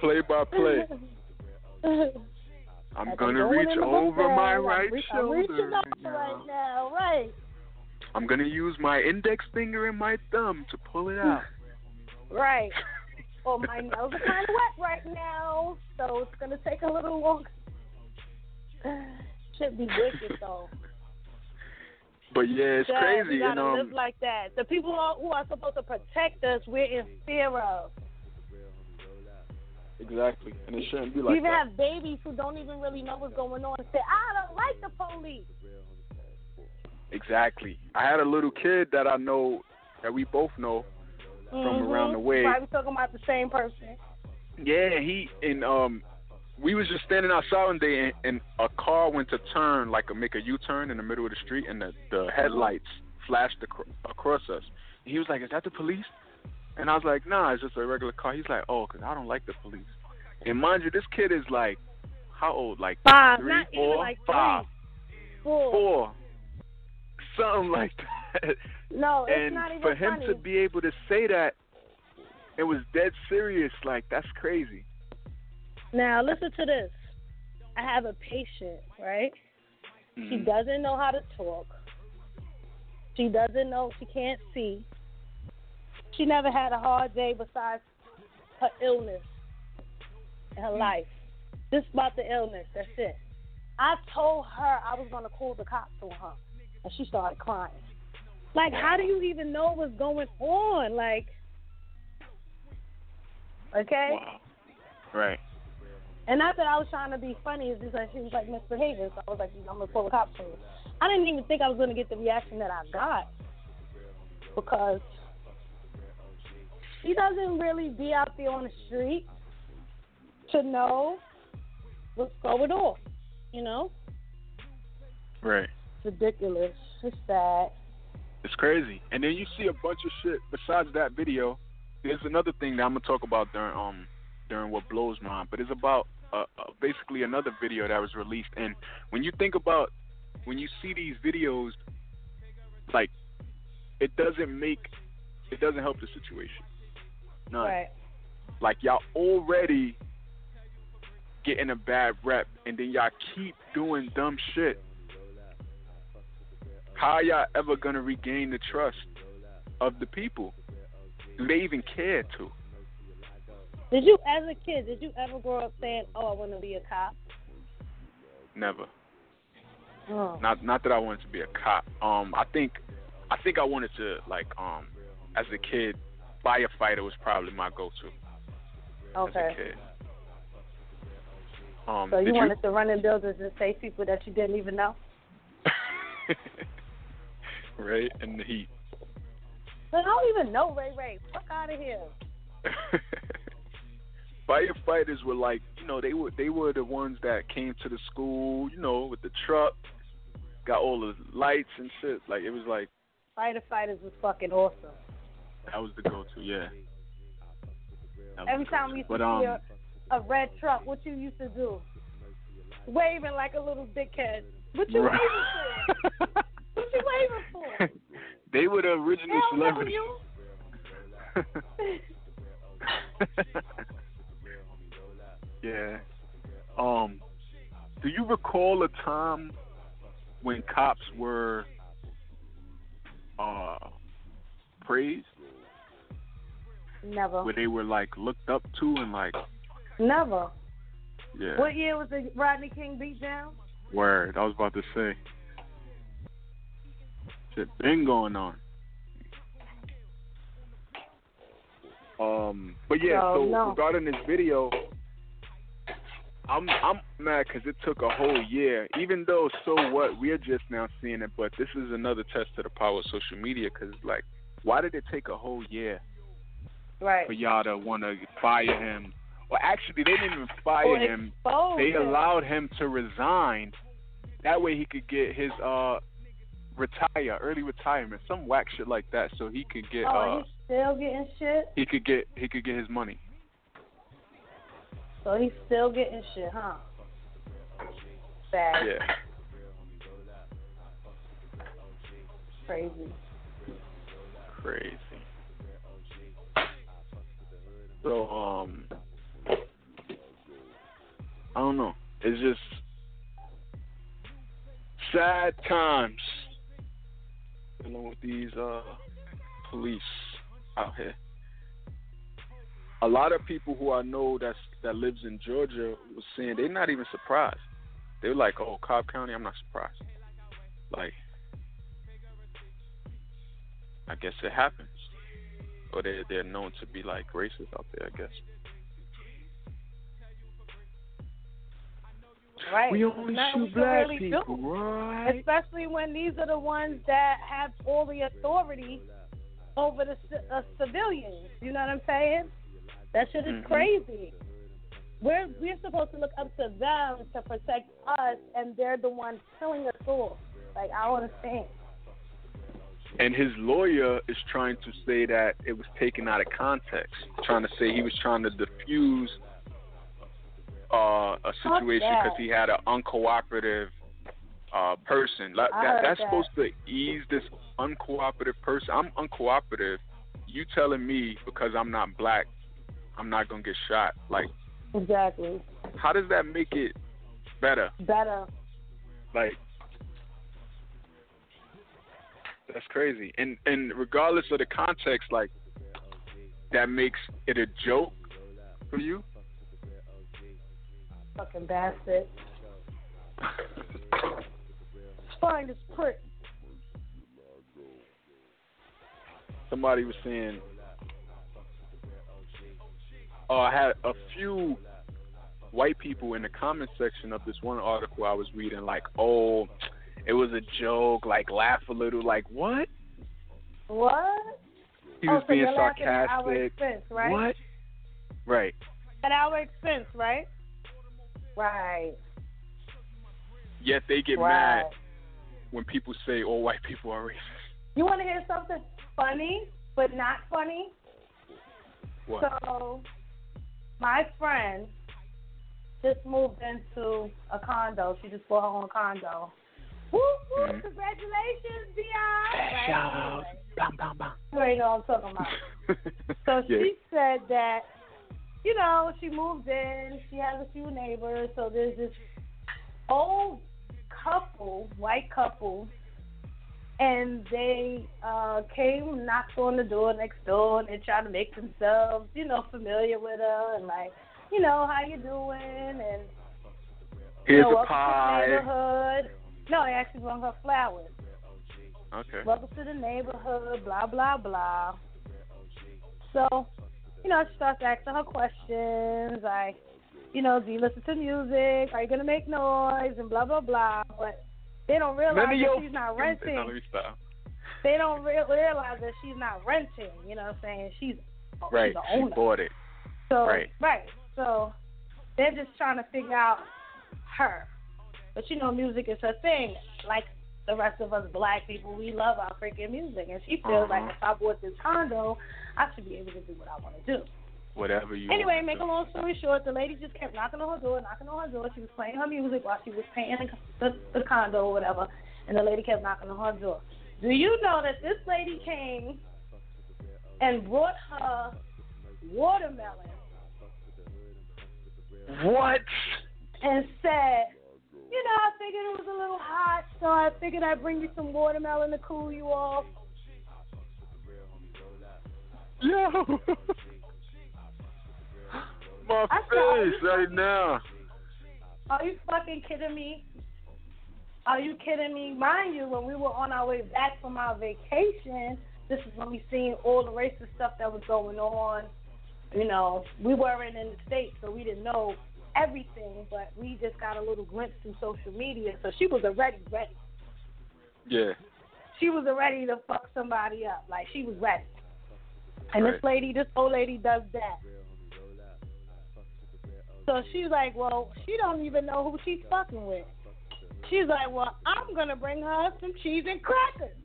Play by play. I'm gonna reach in the book over my I'm right shoulder. I'm reaching up you right now, right? I'm gonna use my index finger and my thumb to pull it out. Right. Oh, my nails are kind of wet right now, so it's gonna take a little longer. shit be wicked though. But yeah, it's Dad, crazy. We gotta and, um, live like that. The people who are supposed to protect us, we're in fear of. Exactly, and it shouldn't be like you even that. have babies who don't even really know what's going on and say, "I don't like the police." Exactly. I had a little kid that I know that we both know from around the way. Probably talking about the same person. Yeah, he and um, we was just standing outside one day, and, and a car went to turn, like a make a U-turn in the middle of the street, and the the headlights flashed acro- across us. And he was like, "Is that the police?" And I was like, "Nah, it's just a regular car." He's like, oh, because I don't like the police." And mind you, this kid is like, how old? Like Five, three, not four, even like five, three, four. four, something like that. No, it's and not even funny. And for him funny. to be able to say that, it was dead serious. Like that's crazy. Now listen to this. I have a patient, right? She Mhm. doesn't know how to talk. She doesn't know she can't see. She never had a hard day besides her illness in her mm. life. Just about the illness, that's it. I told her I was gonna call the cops on her. And she started crying. Like, how do you even know what's going on? Like Okay? Wow. Right. And not that I was trying to be funny, it's just that she was like misbehaving. So I was like, I'm gonna call the cops on you. I didn't even think I was gonna get the reaction that I got because she doesn't really be out there on the street to know what's going on. You know, Right. it's ridiculous. It's sad. It's crazy. And then you see a bunch of shit besides that video. There's another thing that I'm gonna talk about during um during what blows my mind, but it's about uh, uh, basically another video that was released. And when you think about when you see these videos, like it doesn't make it doesn't help the situation. None. Right. Like y'all already getting a bad rep, and then y'all keep doing dumb shit. How y'all ever gonna regain the trust of the people? Do they even care to? Did you, as a kid, did you ever grow up saying, "Oh, I want to be a cop"? Never. Oh. Not not that I wanted to be a cop. Um, I think I think I wanted to like um as a kid, firefighter was probably my go-to as a Okay. kid. Um, So you wanted to run in buildings and save people that you didn't even know? right in the heat. But I don't even know Ray Ray. Fuck out of here. Firefighters were like, you know, they were they were the ones that came to the school, you know, with the truck, got all the lights and shit. Like it was like Fighter fighters was fucking awesome. That was the go-to, yeah. Every time we used but to um, see a, a red truck, what you used to do? Waving like a little dickhead. What you Right. waving for? What you waving for? they were the original no, celebrities. you. yeah. Um, do you recall a time when cops were uh praised, Never. where they were like looked up to and like Never. yeah. What year was the Rodney King beat down? Word. I was about to say. Shit been going on. Um, but yeah, No, so no. regarding this video, I'm I'm mad because it took a whole year. Even though, so what? We're just now seeing it, but this is another test to the power of social media. Because like, why did it take a whole year Right. for y'all to want to fire him? Well, actually, they didn't even fire Or him they him. allowed him to resign. That way he could get his uh retire, early retirement, some whack shit like that, so he could get Oh, uh he's still getting shit? he could get he could get his money. So he's still getting shit, huh? Bad. Yeah. Crazy. Crazy. So um I don't know. It's just sad times dealing with these uh police out here. A lot of people who I know that's that lives in Georgia was saying they're not even surprised. They were like, "Oh, Cobb County." I'm not surprised. Like, I guess it happens, or they're, they're known to be like racist out there. I guess. Right. We only Nothing we shoot black really people, do. right? Especially when these are the ones that have all the authority over the ci- uh, civilians. You know what I'm saying? That shit is Mhm. crazy. We're we're supposed to look up to them to protect us, and they're the ones killing us all. Like I don't understand. And his lawyer is trying to say that it was taken out of context, trying to say he was trying to diffuse uh, a situation because he had an uncooperative uh, person. Like, that, that's that. supposed to ease this uncooperative person. I'm uncooperative. You telling me because I'm not black, I'm not gonna get shot. Like, Exactly. how does that make it better? Better. Like that's crazy. And and regardless of the context, like that makes it a joke for you. Fucking bastard. Find his prick. Somebody was saying Oh, I had a few white people in the comment section of this one article I was reading, like, oh, it was a joke, like laugh a little, like what? What? He oh, was so being you're laughing at our sarcastic. expense, right? What? Right. At our expense, right? Right. Yet they get right. mad when people say all white people are racist. You want to hear something funny, but not funny? What? So, my friend just moved into a condo. She just bought her own condo. Woo woo! Mhm. Congratulations, Dion. Bam, bam, bam. You already know I'm talking about. So yeah. she said that, you know, she moved in. She has a few neighbors. So there's this old couple, white couple, and they uh came, knocked on the door next door, and they tried to make themselves, you know, familiar with her and like, you know, how you doing and Here's you know, a pie. the neighborhood. No, they actually brought her flowers. Okay. Welcome to the neighborhood, blah, blah, blah. So, you know, she starts asking her questions, like, you know, do you listen to music? Are you going to make noise? And blah, blah, blah. But they don't realize that your she's not renting. They don't re- realize that she's not renting. You know what I'm saying? She's, Right. she's the She bought it. So Right. right. So they're just trying to figure out her. But you know, music is her thing. Like the rest of us black people, we love our freaking music, and she feels Uh-huh. like if I bought this condo, I should be able to do what I want to do. Whatever you. Anyway, make a long story short, the lady just kept knocking on her door, knocking on her door. She was playing her music while she was paying the, the, the condo or whatever, and the lady kept knocking on her door. Do you know that this lady came and brought her watermelon. What? and said, you know, I figured it was a little hot, so I figured I'd bring you some watermelon to cool you off. Yo. My I face right now. Are you fucking kidding me? Are you kidding me? Mind you, when we were on our way back from our vacation, this is when we seen all the racist stuff that was going on. You know, we weren't in the States, so we didn't know everything, but we just got a little glimpse through social media. So she was already ready. Yeah. She was ready to fuck somebody up. Like, she was ready. And this lady, this old lady does that. So she's like, well, she don't even know who she's fucking with. She's like, well, I'm gonna bring her some cheese and crackers.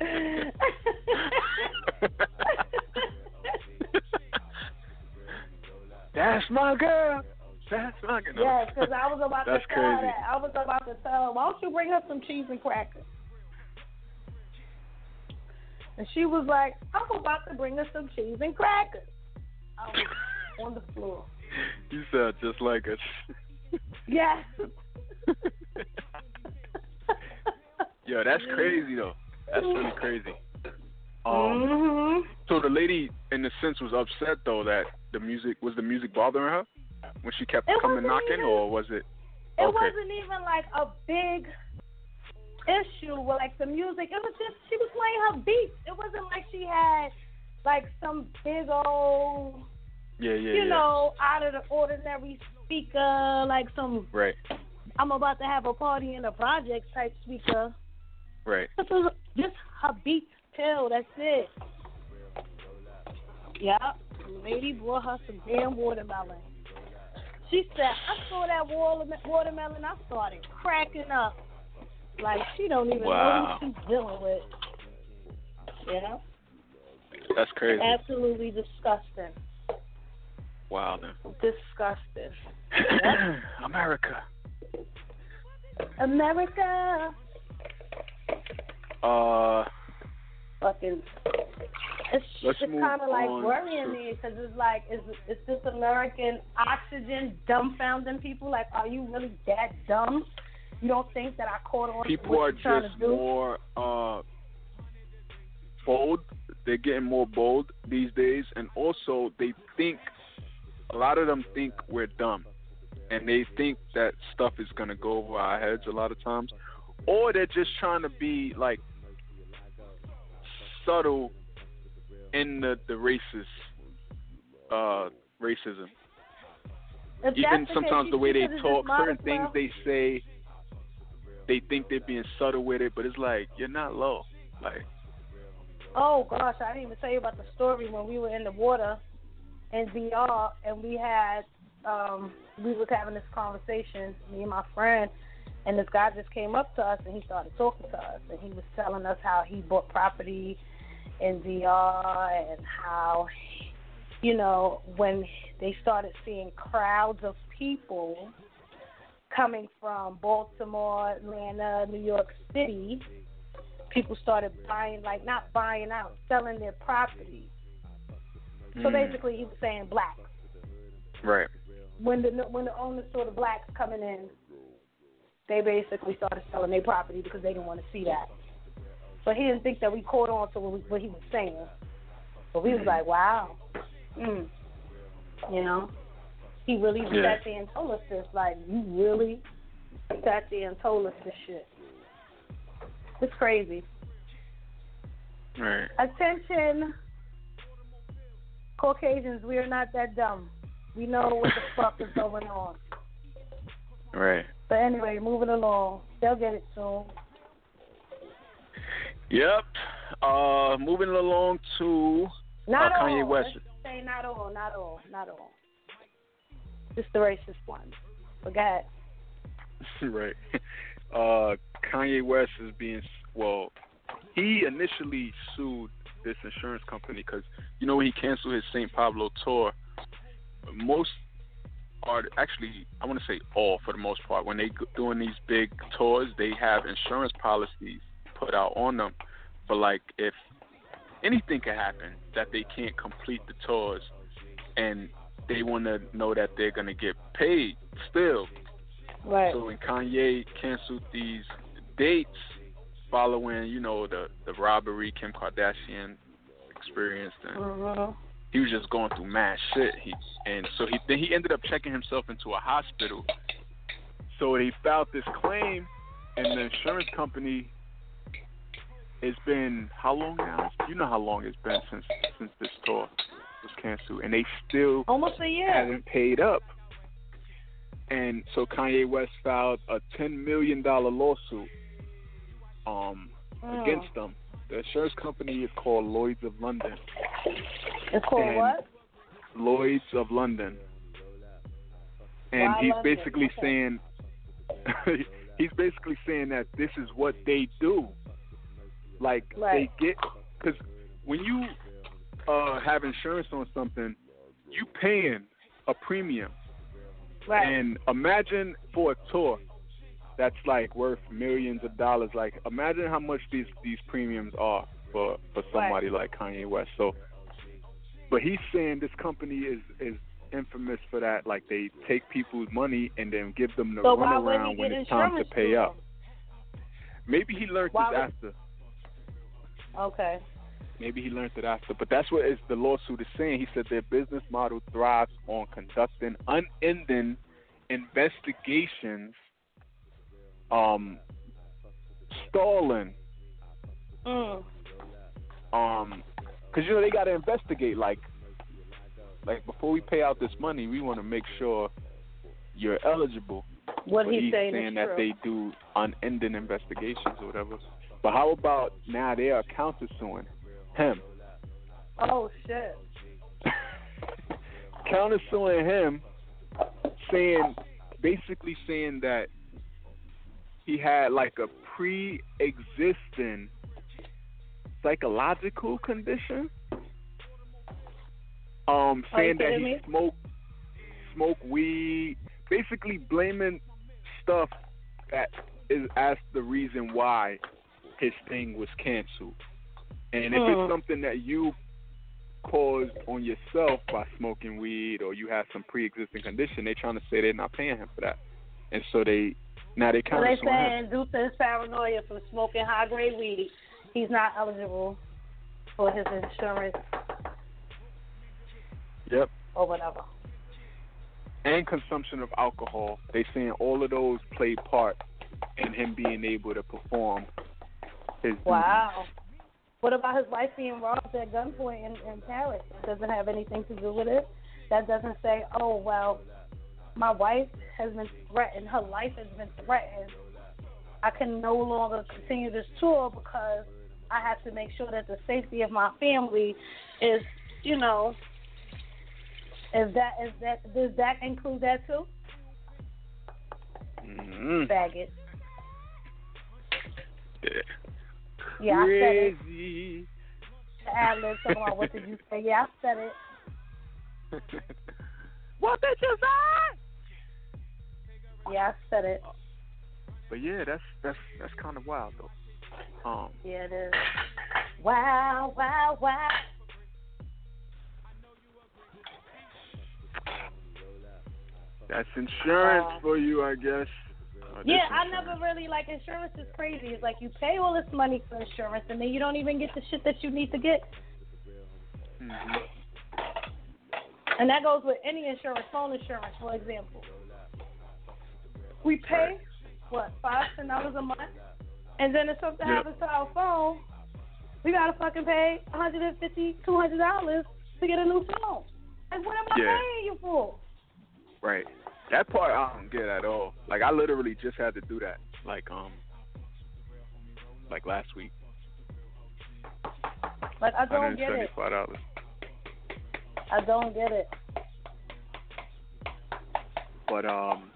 That's my girl. That's my girl. Yes, because I was about to tell her crazy. that. I was about to tell her, why don't you bring her some cheese and crackers? And she was like, I'm about to bring her some cheese and crackers. I was on the floor. You sound just like us. Yes. Yo, that's crazy though. That's really crazy. Um, mhm. so the lady, in a sense, was upset though that the music was the music bothering her when she kept It coming knocking, even- or was it? It Okay. wasn't even like a big issue with like the music. It was just she was playing her beats. It wasn't like she had like some big old, Yeah, yeah, you yeah. know, out of the ordinary speaker, like some Right, I'm about to have a party in a project type speaker. right. This was just her beats pill. That's it. Yep. The lady brought her some damn watermelon. She said, I saw that watermelon. I started cracking up. Like she don't even Wow. know what she's dealing with. You know? That's crazy. Absolutely disgusting. Wow, then. Disgusting. America. America. Uh, Fucking. It's, Let's it's kind of like worrying to- me because it's like, is is this American oxygen dumbfounding people? Like, are you really that dumb? You don't think that I caught on to people what are you're just to do? more uh bold. They're getting more bold these days, and also they think a lot of them think we're dumb, and they think that stuff is gonna go over our heads a lot of times, or they're just trying to be like subtle in the the racist uh racism. If Even the sometimes case, the way they talk, certain things well- they say, they think they're being subtle with it, but it's like you're not low. Like, Oh gosh, I didn't even tell you about the story when we were in the water in VR and we had um we was having this conversation, me and my friend, and this guy just came up to us and he started talking to us and he was telling us how he bought property in VR and how you know, when they started seeing crowds of people coming from Baltimore, Atlanta, New York City, people started buying, like not buying out, selling their property. So mm, basically, he was saying black. right, When the when the owners saw the blacks coming in, they basically started selling their property because they didn't want to see that. So he didn't think that we caught on to what, we, what he was saying. But we was like, wow, mm. you know, he really Yeah. sat there and told us this. Like, you really sat there and told us this shit. It's crazy. right. Attention, Caucasians, we are not that dumb. We know what the fuck is going on. Right. But anyway, moving along. They'll get it soon. Yep. Uh, moving along to Not Uh, all. Kanye West. Let's say not all, not all, not all. Just the racist. But go ahead. right. Uh, Kanye West is being well. He initially sued this insurance company because you know when he canceled his St. Pablo tour, most are actually I want to say all for the most part when they doing these big tours they have insurance policies put out on them for like if anything could happen that they can't complete the tours and they want to know that they're going to get paid still Right. so when Kanye canceled these dates following, you know, the the robbery Kim Kardashian experienced, and Mhm. he was just going through mad shit. He and so he then he ended up checking himself into a hospital. So they filed this claim, and the insurance company. It's been how long now? You know how long it's been since since this tour was canceled, and they still Almost a year. haven't paid up. And so Kanye West filed a ten million dollar lawsuit um Mm. against them. The insurance company is called Lloyd's of London. It's called and- what? Lloyd's of London. And Why he's London? basically Okay. saying he's basically saying that this is what they do. Like Right. they get cuz when you uh have insurance on something, you paying a premium. Right. And imagine for a tour that's like worth millions of dollars. Like imagine how much these these premiums are for for somebody like Kanye West. So, but he's saying this company is is infamous for that. Like they take people's money and then give them the so runaround when it's time to pay up. Maybe he learned Why this would- after. Okay. Maybe he learned it after, but that's what is the lawsuit is saying. He said their business model thrives on conducting unending investigations, um, stalling, Mm. um, because you know they got to investigate. Like, like before we pay out this money, we want to make sure you're eligible. What he's he's saying, saying is that true. they do unending investigations or whatever. But how about now they are countersuing him? Oh shit. countersuing him, saying basically saying that he had like a pre-existing psychological condition. Um, saying that he me? smoked smoked weed, basically blaming stuff that is as the reason why his thing was canceled. And if Hmm. it's something that you caused on yourself by smoking weed or you have some pre-existing condition, they're trying to say they're not paying him for that, and so they now they So counter they saying due to his paranoia from smoking high grade weed, he's not eligible for his insurance Yep. or whatever. And consumption of alcohol. They saying all of those played part in him being able to perform his. Wow. What about his wife being robbed at gunpoint in, in Paris? That doesn't have anything to do with it. That doesn't say, oh, well, my wife has been threatened. Her life has been threatened. I can no longer continue this tour because I have to make sure that the safety of my family is, you know, is that is that does that include that too? Mhm. Faggot. Yeah. Yeah, I said it. Crazy. The ad lib talking about what did you say? Yeah, I said it. what did you say? Yeah, I said it. But yeah, that's that's that's kind of wild though. Um, Yeah, it is. Wow, wow, wow. that's insurance Wow. for you, I guess. Yeah, I never really like insurance is crazy. It's like you pay all this money for insurance and then you don't even get the shit that you need to get. Mhm. And that goes with any insurance, phone insurance, for example. We pay what, five, ten dollars a month? And then if something Yep. happens to our phone, we gotta fucking pay one hundred and fifty, two hundred dollars to get a new phone. Like what am I Yeah. paying you for? Right. That part I don't get at all. Like I literally just had to do that. Like um like last week. Like I don't get it. I don't get it. But um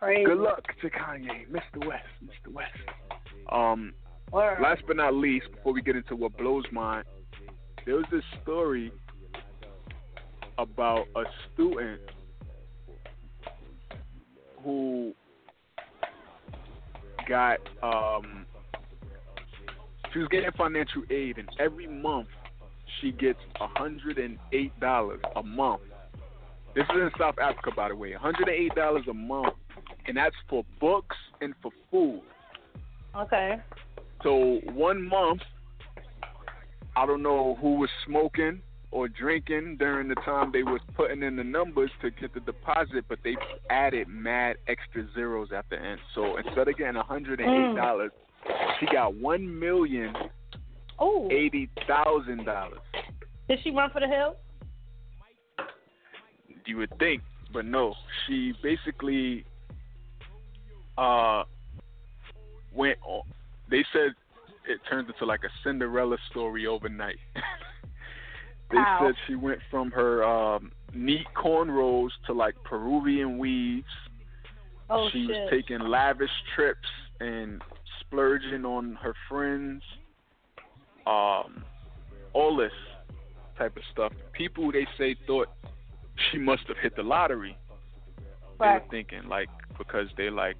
Crazy. good luck to Kanye, Mr. West, Mr. West. Um Word. last but not least, before we get into what blows mine, there was this story about a student who got um she was getting financial aid and every month she gets a hundred and eight dollars a month. This is in South Africa by the way. A hundred and eight dollars a month and that's for books and for food. Okay. So one month, I don't know who was smoking or drinking during the time they was putting in the numbers to get the deposit, but they added mad extra zeros at the end. So instead of getting hundred and eight dollars, she got one million Oh. eighty thousand dollars. Did she run for the hills? You would think, but no. She basically uh went on. They said it turned into like a Cinderella story overnight. they How? said she went from her um neat cornrows to like Peruvian weaves. Oh she shit. was taking lavish trips and splurging on her friends. Um, all this type of stuff. People they say thought she must have hit the lottery. They right. were thinking like because they like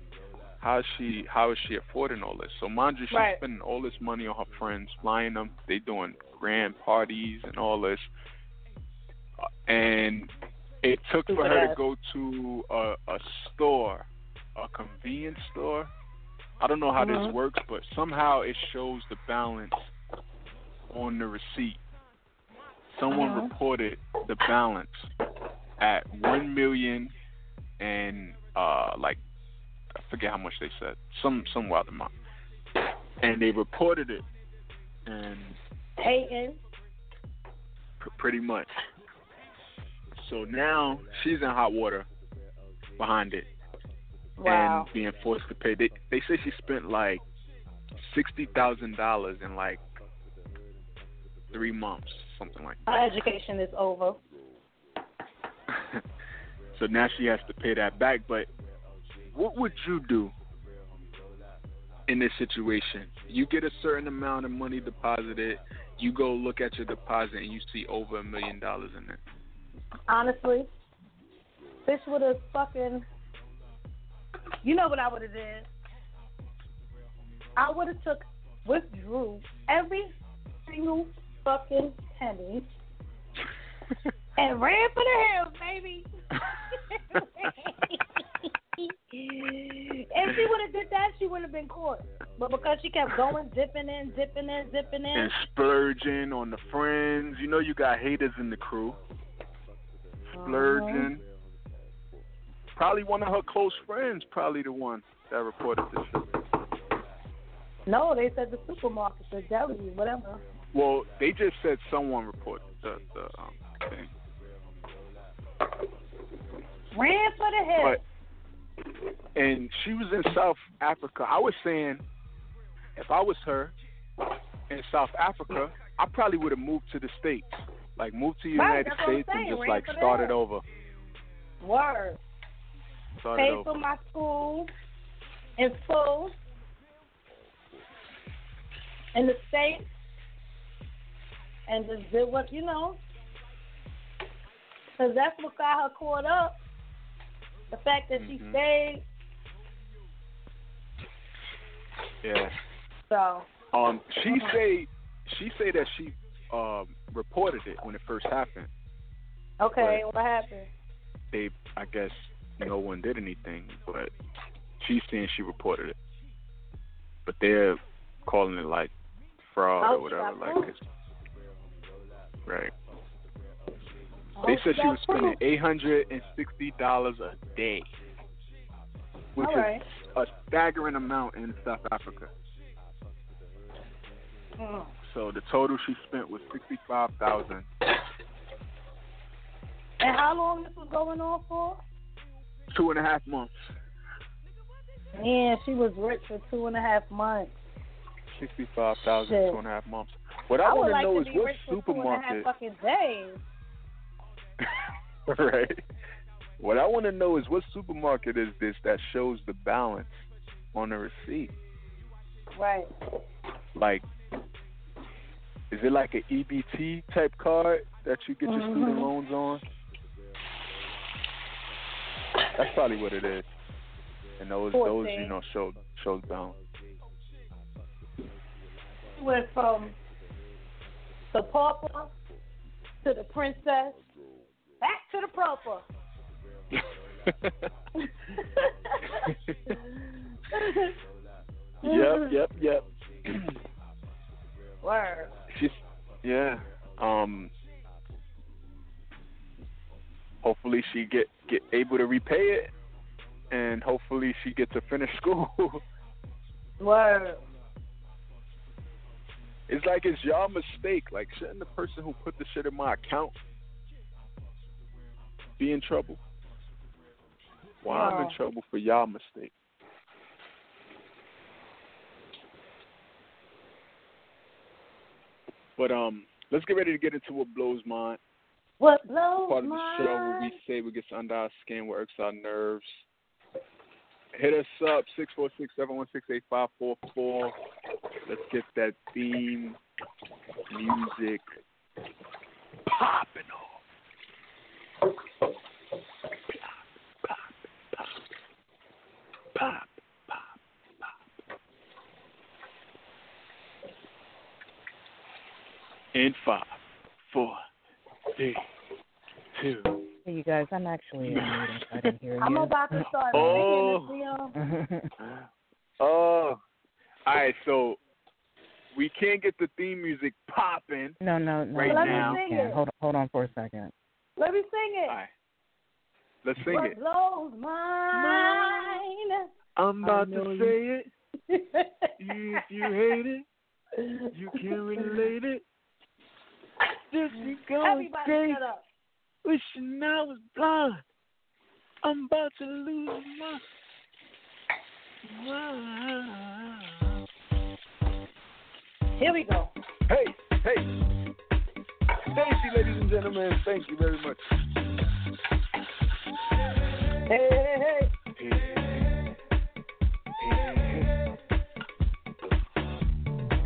how is she how is she affording all this? So mind you, she's Right. spending all this money on her friends, flying them. They doing grand parties and all this. Uh, And it took for her to go to a, a store, a convenience store. I don't know how Mhm. this works, but somehow it shows the balance on the receipt, someone Uh-huh. reported the balance at one million and uh like I forget how much they said, some some wild amount, and they reported it, and pr- pretty much. So now she's in hot water behind it Wow. and being forced to pay. They they say she spent like sixty thousand dollars in like three months, something like Her education is over. that. so now she has to pay that back. But what would you do in this situation? You get a certain amount of money deposited. You go look at your deposit and you see over a million dollars in it. Honestly, this would have fucking. You know what I would have did? I would have took withdrew every single fucking penny and ran for the hills, baby. if she would have did that, she wouldn't have been caught. But because she kept going, dipping in, dipping in, dipping in, and splurging on the friends. You know you got haters in the crew. Splurging. Probably one of her close friends, probably the one that reported this shit. no, they said the supermarket, the deli, whatever. Well, they just said someone reported the the um, thing. Ran for the hills. But and she was in South Africa. I was saying if I was her in South Africa, I probably would have moved to the States. Like moved to the United States and just like started hills. over. Word. Started Paid over. for my school in full in the States and just did what, you know, because that's what got her caught up. The fact that she Mhm. stayed. Yeah. So, Um, she say she say that she um reported it when it first happened. okay, But- what happened? They, I guess, no one did anything, but she's saying she reported it. But they're calling it like fraud Oh, or whatever. Like, right? Oh, They said she was spending eight hundred and sixty dollars a day, which right. is a staggering amount in South Africa. Mm. So the total she spent was sixty five thousand. And how long this was going on for? Two and a half months. Man, she was rich for two and a half months. Sixty five thousand, two and a half months. What I, I want to like know is what rich two and a half supermarket fucking days. right. What I want to know is what supermarket is this that shows the balance on the receipt? Right. Like, is it like an EBT type card that you get your mm-hmm. student loans on? That's probably what it is. And those, Poor those, thing. you know, show shows balance. Went from um, the pauper to the princess, back to the proper. yep, yep, yep. Word. She's yeah. Um hopefully she get get able to repay it and hopefully she gets to finish school. Word. it's like it's y'all mistake. Like shouldn't the person who put the shit in my account be in trouble? Why I'm in trouble for y'all mistake. But um let's get ready to get into what blows mine. What blows part of the show where we say what gets under our skin, what irks our nerves. Hit us up, 646-716-8544. Let's get that theme music popping off. In five, four, three, two. Hey, you guys, I'm actually in meeting, so I didn't hear I'm about to start Oh. making this, oh. Leo. Oh, all right. So we can't get the theme music popping. No, no, no. Right no, now. you can't. Hold, hold on for a second. Let me sing it. All right. Let's sing what it. blows mine. I'm about to say it. If you hate it, you can relate it. Just because Everybody they shut up. wishing I was blind. I'm about to lose my mind. Here we go. Hey, hey. Thank ladies and gentlemen. Thank you very much. Hey, hey, hey.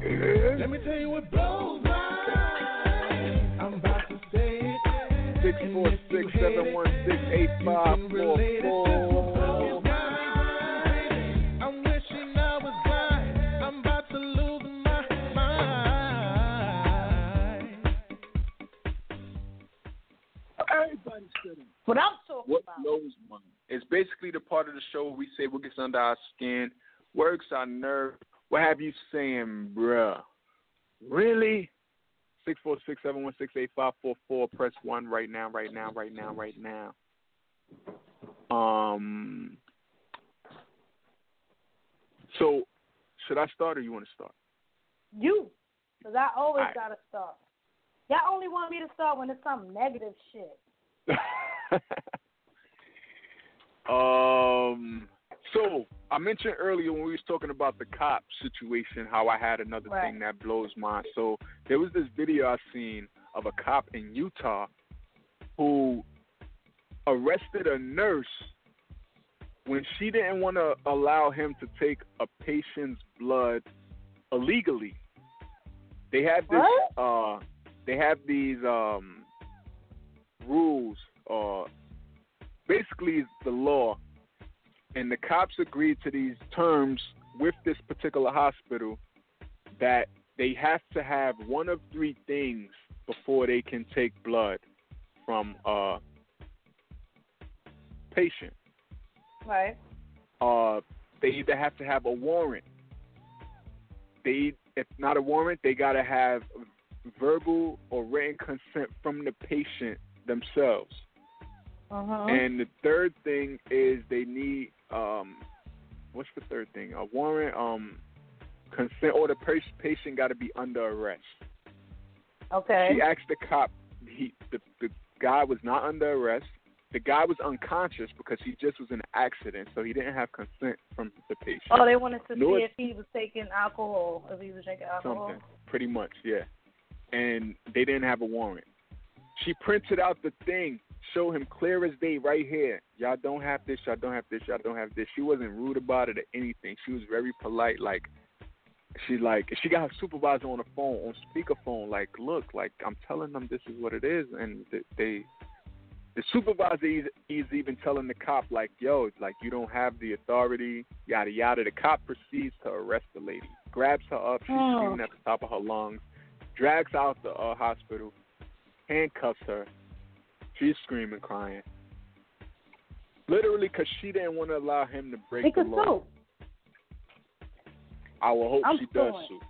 hey. Let me tell you what blows my I'm about to say it. 646 716 8444. The part of the show where we say what gets under our skin, works our nerve. What have you saying, bruh? Really? Six four six seven one six eight five four four. Press one right now, right now, right now, right now. Um. So, should I start or you want to start? You. Because I always Alright. got to start. Y'all only want me to start when it's some negative shit. um. So I mentioned earlier when we was talking about the cop situation, how I had another Right. thing that blows my. So there was this video I seen of a cop in Utah who arrested a nurse when she didn't want to allow him to take a patient's blood illegally. They have this. Uh, they have these um, rules. Uh, basically, the law, and the cops agreed to these terms with this particular hospital that they have to have one of three things before they can take blood from a patient. Right. Uh, they either have to have a warrant. They, if not a warrant, they gotta have verbal or written consent from the patient themselves. Uh-huh. And the third thing is they need um, what's the third thing? A warrant, um, consent, or the patient got to be under arrest. okay. She asked the cop. He the the guy was not under arrest. The guy was unconscious because he just was in an accident, so he didn't have consent from the patient. Oh, they wanted to No, see if he was taking alcohol, if he was drinking alcohol. something, pretty much, yeah. And they didn't have a warrant. She printed out the thing, showed him clear as day right here. Y'all don't have this, y'all don't have this, y'all don't have this. She wasn't rude about it or anything. She was very polite. Like she like she got her supervisor on the phone, on speakerphone. Like, look, like I'm telling them this is what it is, and th- they. The supervisor is, is even telling the cop, like, yo, like, you don't have the authority, yada, yada. The cop proceeds to arrest the lady, grabs her up, she's Oh. screaming at the top of her lungs, drags her out the uh, hospital, handcuffs her. She's screaming, crying. Literally, because she didn't want to allow him to break He the law. sue. I will hope I'm she does sue.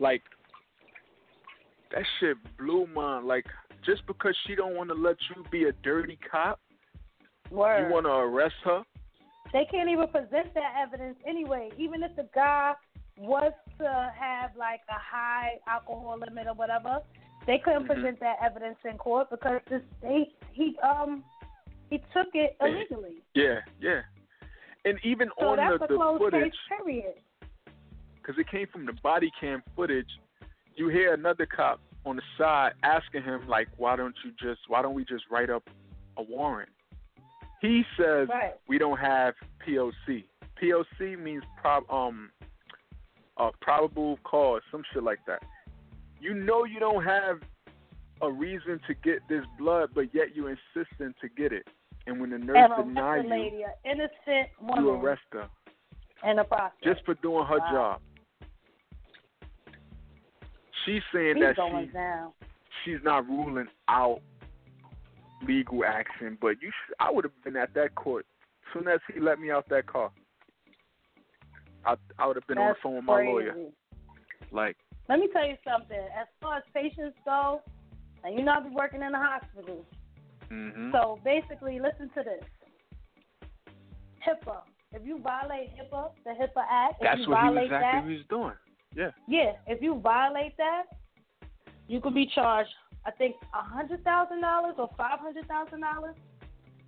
Like that shit blew my like just because she don't want to let you be a dirty cop, Word. you want to arrest her. they can't even present that evidence anyway. Even if the guy was to have like a high alcohol limit or whatever, they couldn't Mhm. present that evidence in court because the state he um he took it illegally. Yeah, yeah. And even So on that's the, a the footage, case. Period. because it came from the body cam footage, you hear another cop on the side asking him like, "Why don't you just? Why don't we just write up a warrant?" He says, Right. "We don't have POC. POC means prob um, uh, probable cause, some shit like that. You know you don't have a reason to get this blood, but yet you're insisting to get it. And when the nurse denies you, innocent woman, you arrest her in the process. just for doing her Wow. job. She's saying that she down. she's not ruling out legal action, but you sh- I would have been at that court as soon as he let me out that car. I I would have been That's on the phone with my crazy. lawyer. Like, Let me tell you something. As far as patients go, and you know I be working in the hospital. hmm So basically, listen to this. HIPAA. If you violate HIPAA, the HIPAA Act, if that's you what he violate exactly that, what he was doing. Yeah. yeah, if you violate that, you could be charged. I think a hundred thousand dollars or five hundred thousand dollars,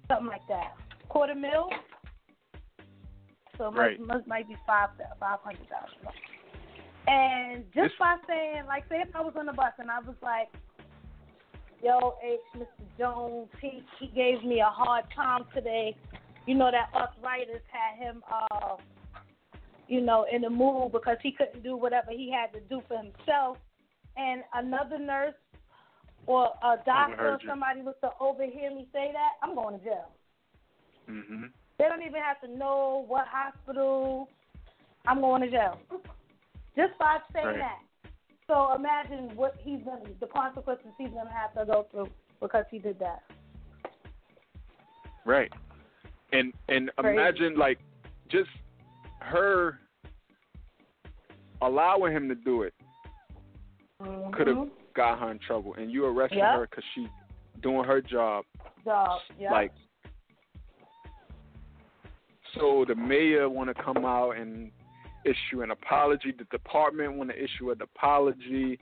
something like that. Quarter mil. So Right. must, must might be five five hundred thousand. And just by saying, like, say if I was on the bus and I was like, "Yo, H, Mr. Jones, he he gave me a hard time today. You know that arthritis had him, uh, you know, in the mood because he couldn't do whatever he had to do for himself." And another nurse or a doctor or somebody was to overhear me say that, I'm going to jail. hmm They don't even have to know what hospital. I'm going to jail. Just by saying Right. that. So imagine what he's gonna, the consequences he's gonna have to go through because he did that. Right. And and Crazy. imagine like just her allowing him to do it mm-hmm. could have got her in trouble, and you arrested Yeah. her because she doing her job. Job, yeah. Like, so the mayor want to come out and issue an apology. The department want to issue an apology,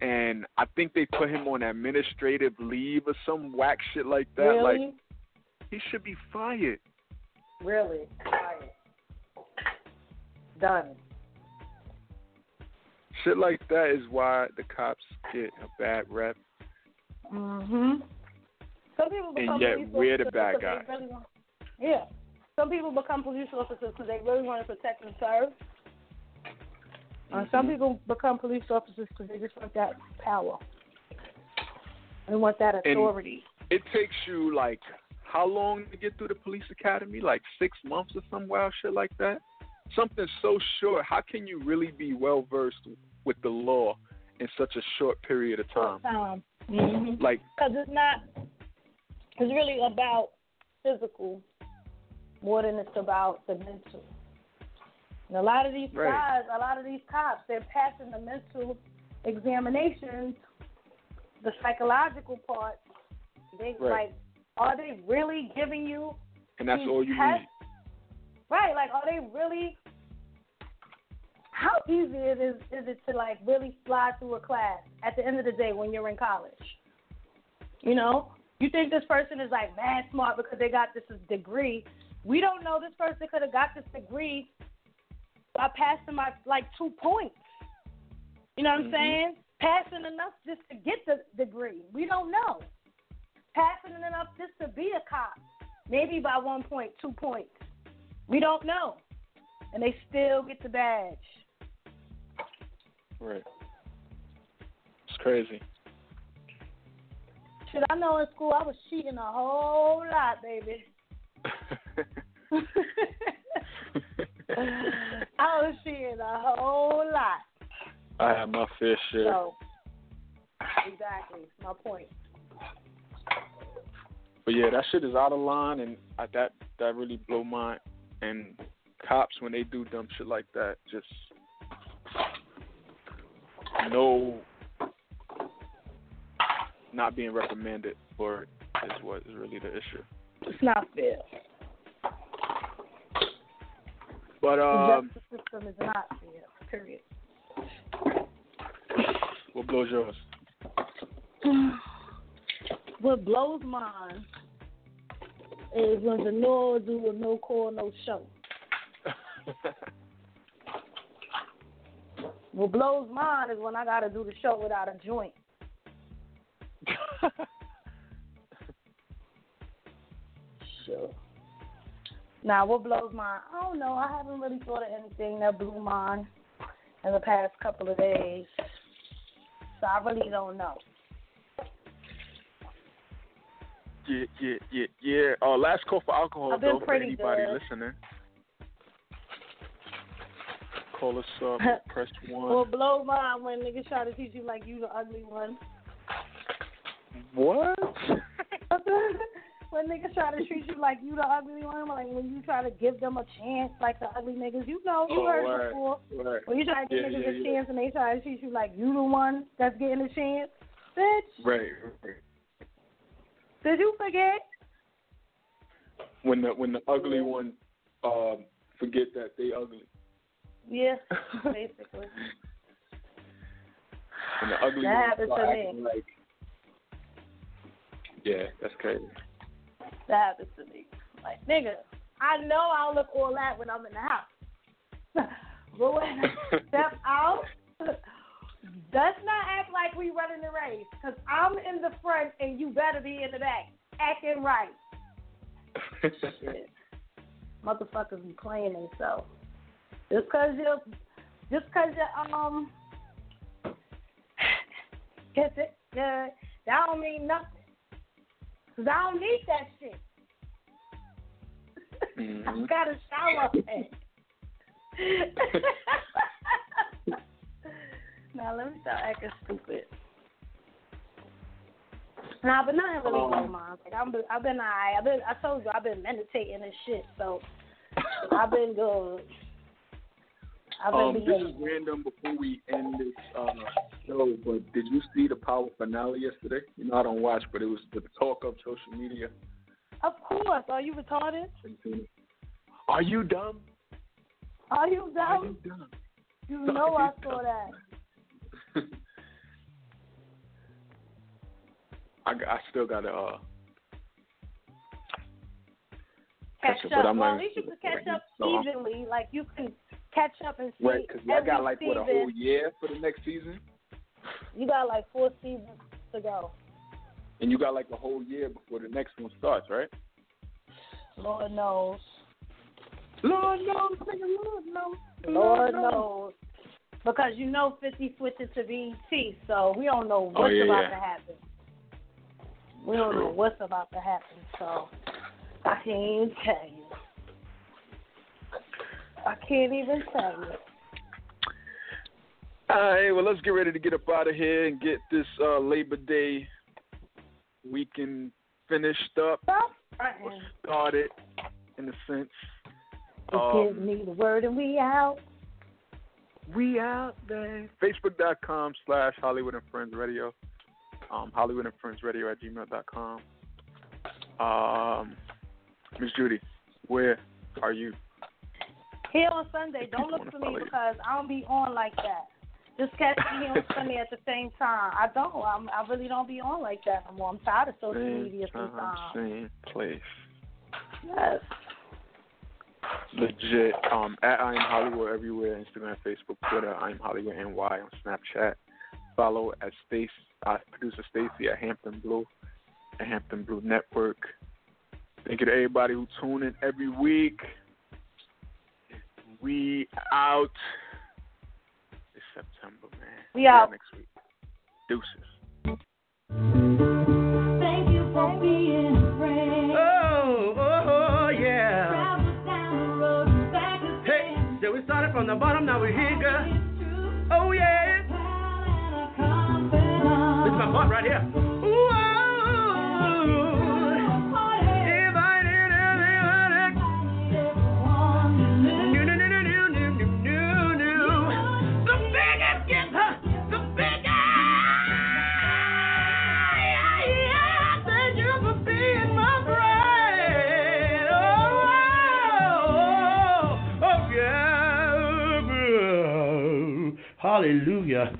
and I think they put him on administrative leave or some whack shit like that. really, Like, he should be fired. really, Fired. done. Shit like that is why the cops get a bad rep. Mhm. Some people become yet we're the bad guys. really yeah. Some people become police officers because they really want to protect and serve. Uh, some people become police officers because they just want that power. They want that authority. And- authority. It takes you like how long to get through the police academy? Like six months or some wild shit like that. Something so short. How can you really be well versed with the law in such a short period of time? Um, mhm. Like, Because it's not, it's really about physical more than it's about the mental. And a lot of these Right. guys, a lot of these cops, they're passing the mental examinations, the psychological part. They Right. like, are they really giving you? and that's all you tests? need. Right, like, are they really? How easy it is is it to like really fly through a class at the end of the day when you're in college? You know, you think this person is like mad smart because they got this degree. We don't know this person could have got this degree by passing my like two points. You know what Mhm. I'm saying? Passing enough just to get the degree. We don't know. Passing enough just to be a cop. Maybe by one point, two points. We don't know. And they still get the badge. Right. It's crazy. Shit, I know in school I was cheating a whole lot, baby. I was cheating a whole lot. I have my fair share. So, exactly, my point. But yeah, that shit is out of line, and I, that that really blow my. And cops, when they do dumb shit like that, just no, not being reprimanded for it is what is really the issue. It's not fair. But The um, justice system is not fair, period. what blows yours? what blows mine is when the no do a no call, no show. What blows mine is when I gotta do the show without a joint. Now, what blows mine? I don't know. I haven't really thought of anything that blew mine in the past couple of days. So I really don't know. yeah, yeah, yeah, yeah. Uh, last call for alcohol though for anybody good. listening. Call us up. press one. What blow mine when niggas try to teach you like you the ugly one. what? when niggas try to treat you like you the ugly one, like when you try to give them a chance, like the ugly niggas, you know, you Oh, heard right, before. When you try to give Yeah, niggas yeah, a yeah. chance and they try to treat you like you the one that's getting a chance, bitch. Right. right. Did you forget? When the when the ugly one um forget that they ugly. Yeah, basically. When the ugly That one happens to me. like Yeah, that's crazy. That happens to me. Like, nigga, I know I'll look all that when I'm in the house. but when I step out, let's not act like we running the race. Because I'm in the front and you better be in the back. Acting right. Shit. Motherfuckers be playing themselves. Just because you're, just because you're, um, get it, that don't mean nothing. Cause I don't need that shit. Mhm. I got a shower head. now let me stop acting stupid. Nah, but nothing really Um, um, mine. Like, I'm, I've been alright. I've been, I told you, I've been meditating and shit. So I've been good. Um, this is random before we end this uh, show, but did you see the Power finale yesterday? You know I don't watch, but it was the talk of social media. Of course. Are you retarded? Are you dumb? Are you Are dumb? you dumb? You know I saw that. I, I still gotta uh, catch catch up, up. well, at least you can catch up I'm- evenly. Like you can catch up and see right? Because every got like season. what a whole year for the next season, You got like four seasons to go. and you got like a whole year before the next one starts, right? Lord knows. Lord knows, nigga, Lord knows. Lord knows. Because you know 50 switches to BET, so we don't know oh, what's Oh, yeah, about yeah. to happen. We don't know what's about to happen, so I can't even tell you. I can't even tell you. All right, well, let's get ready to get up out of here and get this uh, Labor Day weekend finished up, or started, in a sense. Just Um, give me the word and we out. We out there. Facebook.com slash Holliewood and Friends Radio. Um, Holliewood and Friends Radio at gmail.com. Um, Miss Juudy, where are you? Here on Sunday, don't look for me because I don't be on like that. Just catch me here on Sunday at the same time. I don't. I'm, I really don't be on like that no more. I'm tired of social Same media time, sometimes. same place. Yes. Legit. Um, at I'm Holliewood everywhere Instagram, Facebook, Twitter. I'm Holliewood NY on Snapchat. Follow at Stace, uh, producer Stacy at Hampton Blu, at Hampton Blu Network. Thank you to everybody who tune in every week. We out. It's September, man. We See out. next week. Deuces. Thank you for being a friend. Oh, oh, oh, yeah. Travel down the road Hey, so we started from the bottom, now we're here, girl. Oh, yeah. Pal and a confidant. This is my part right here. Hallelujah.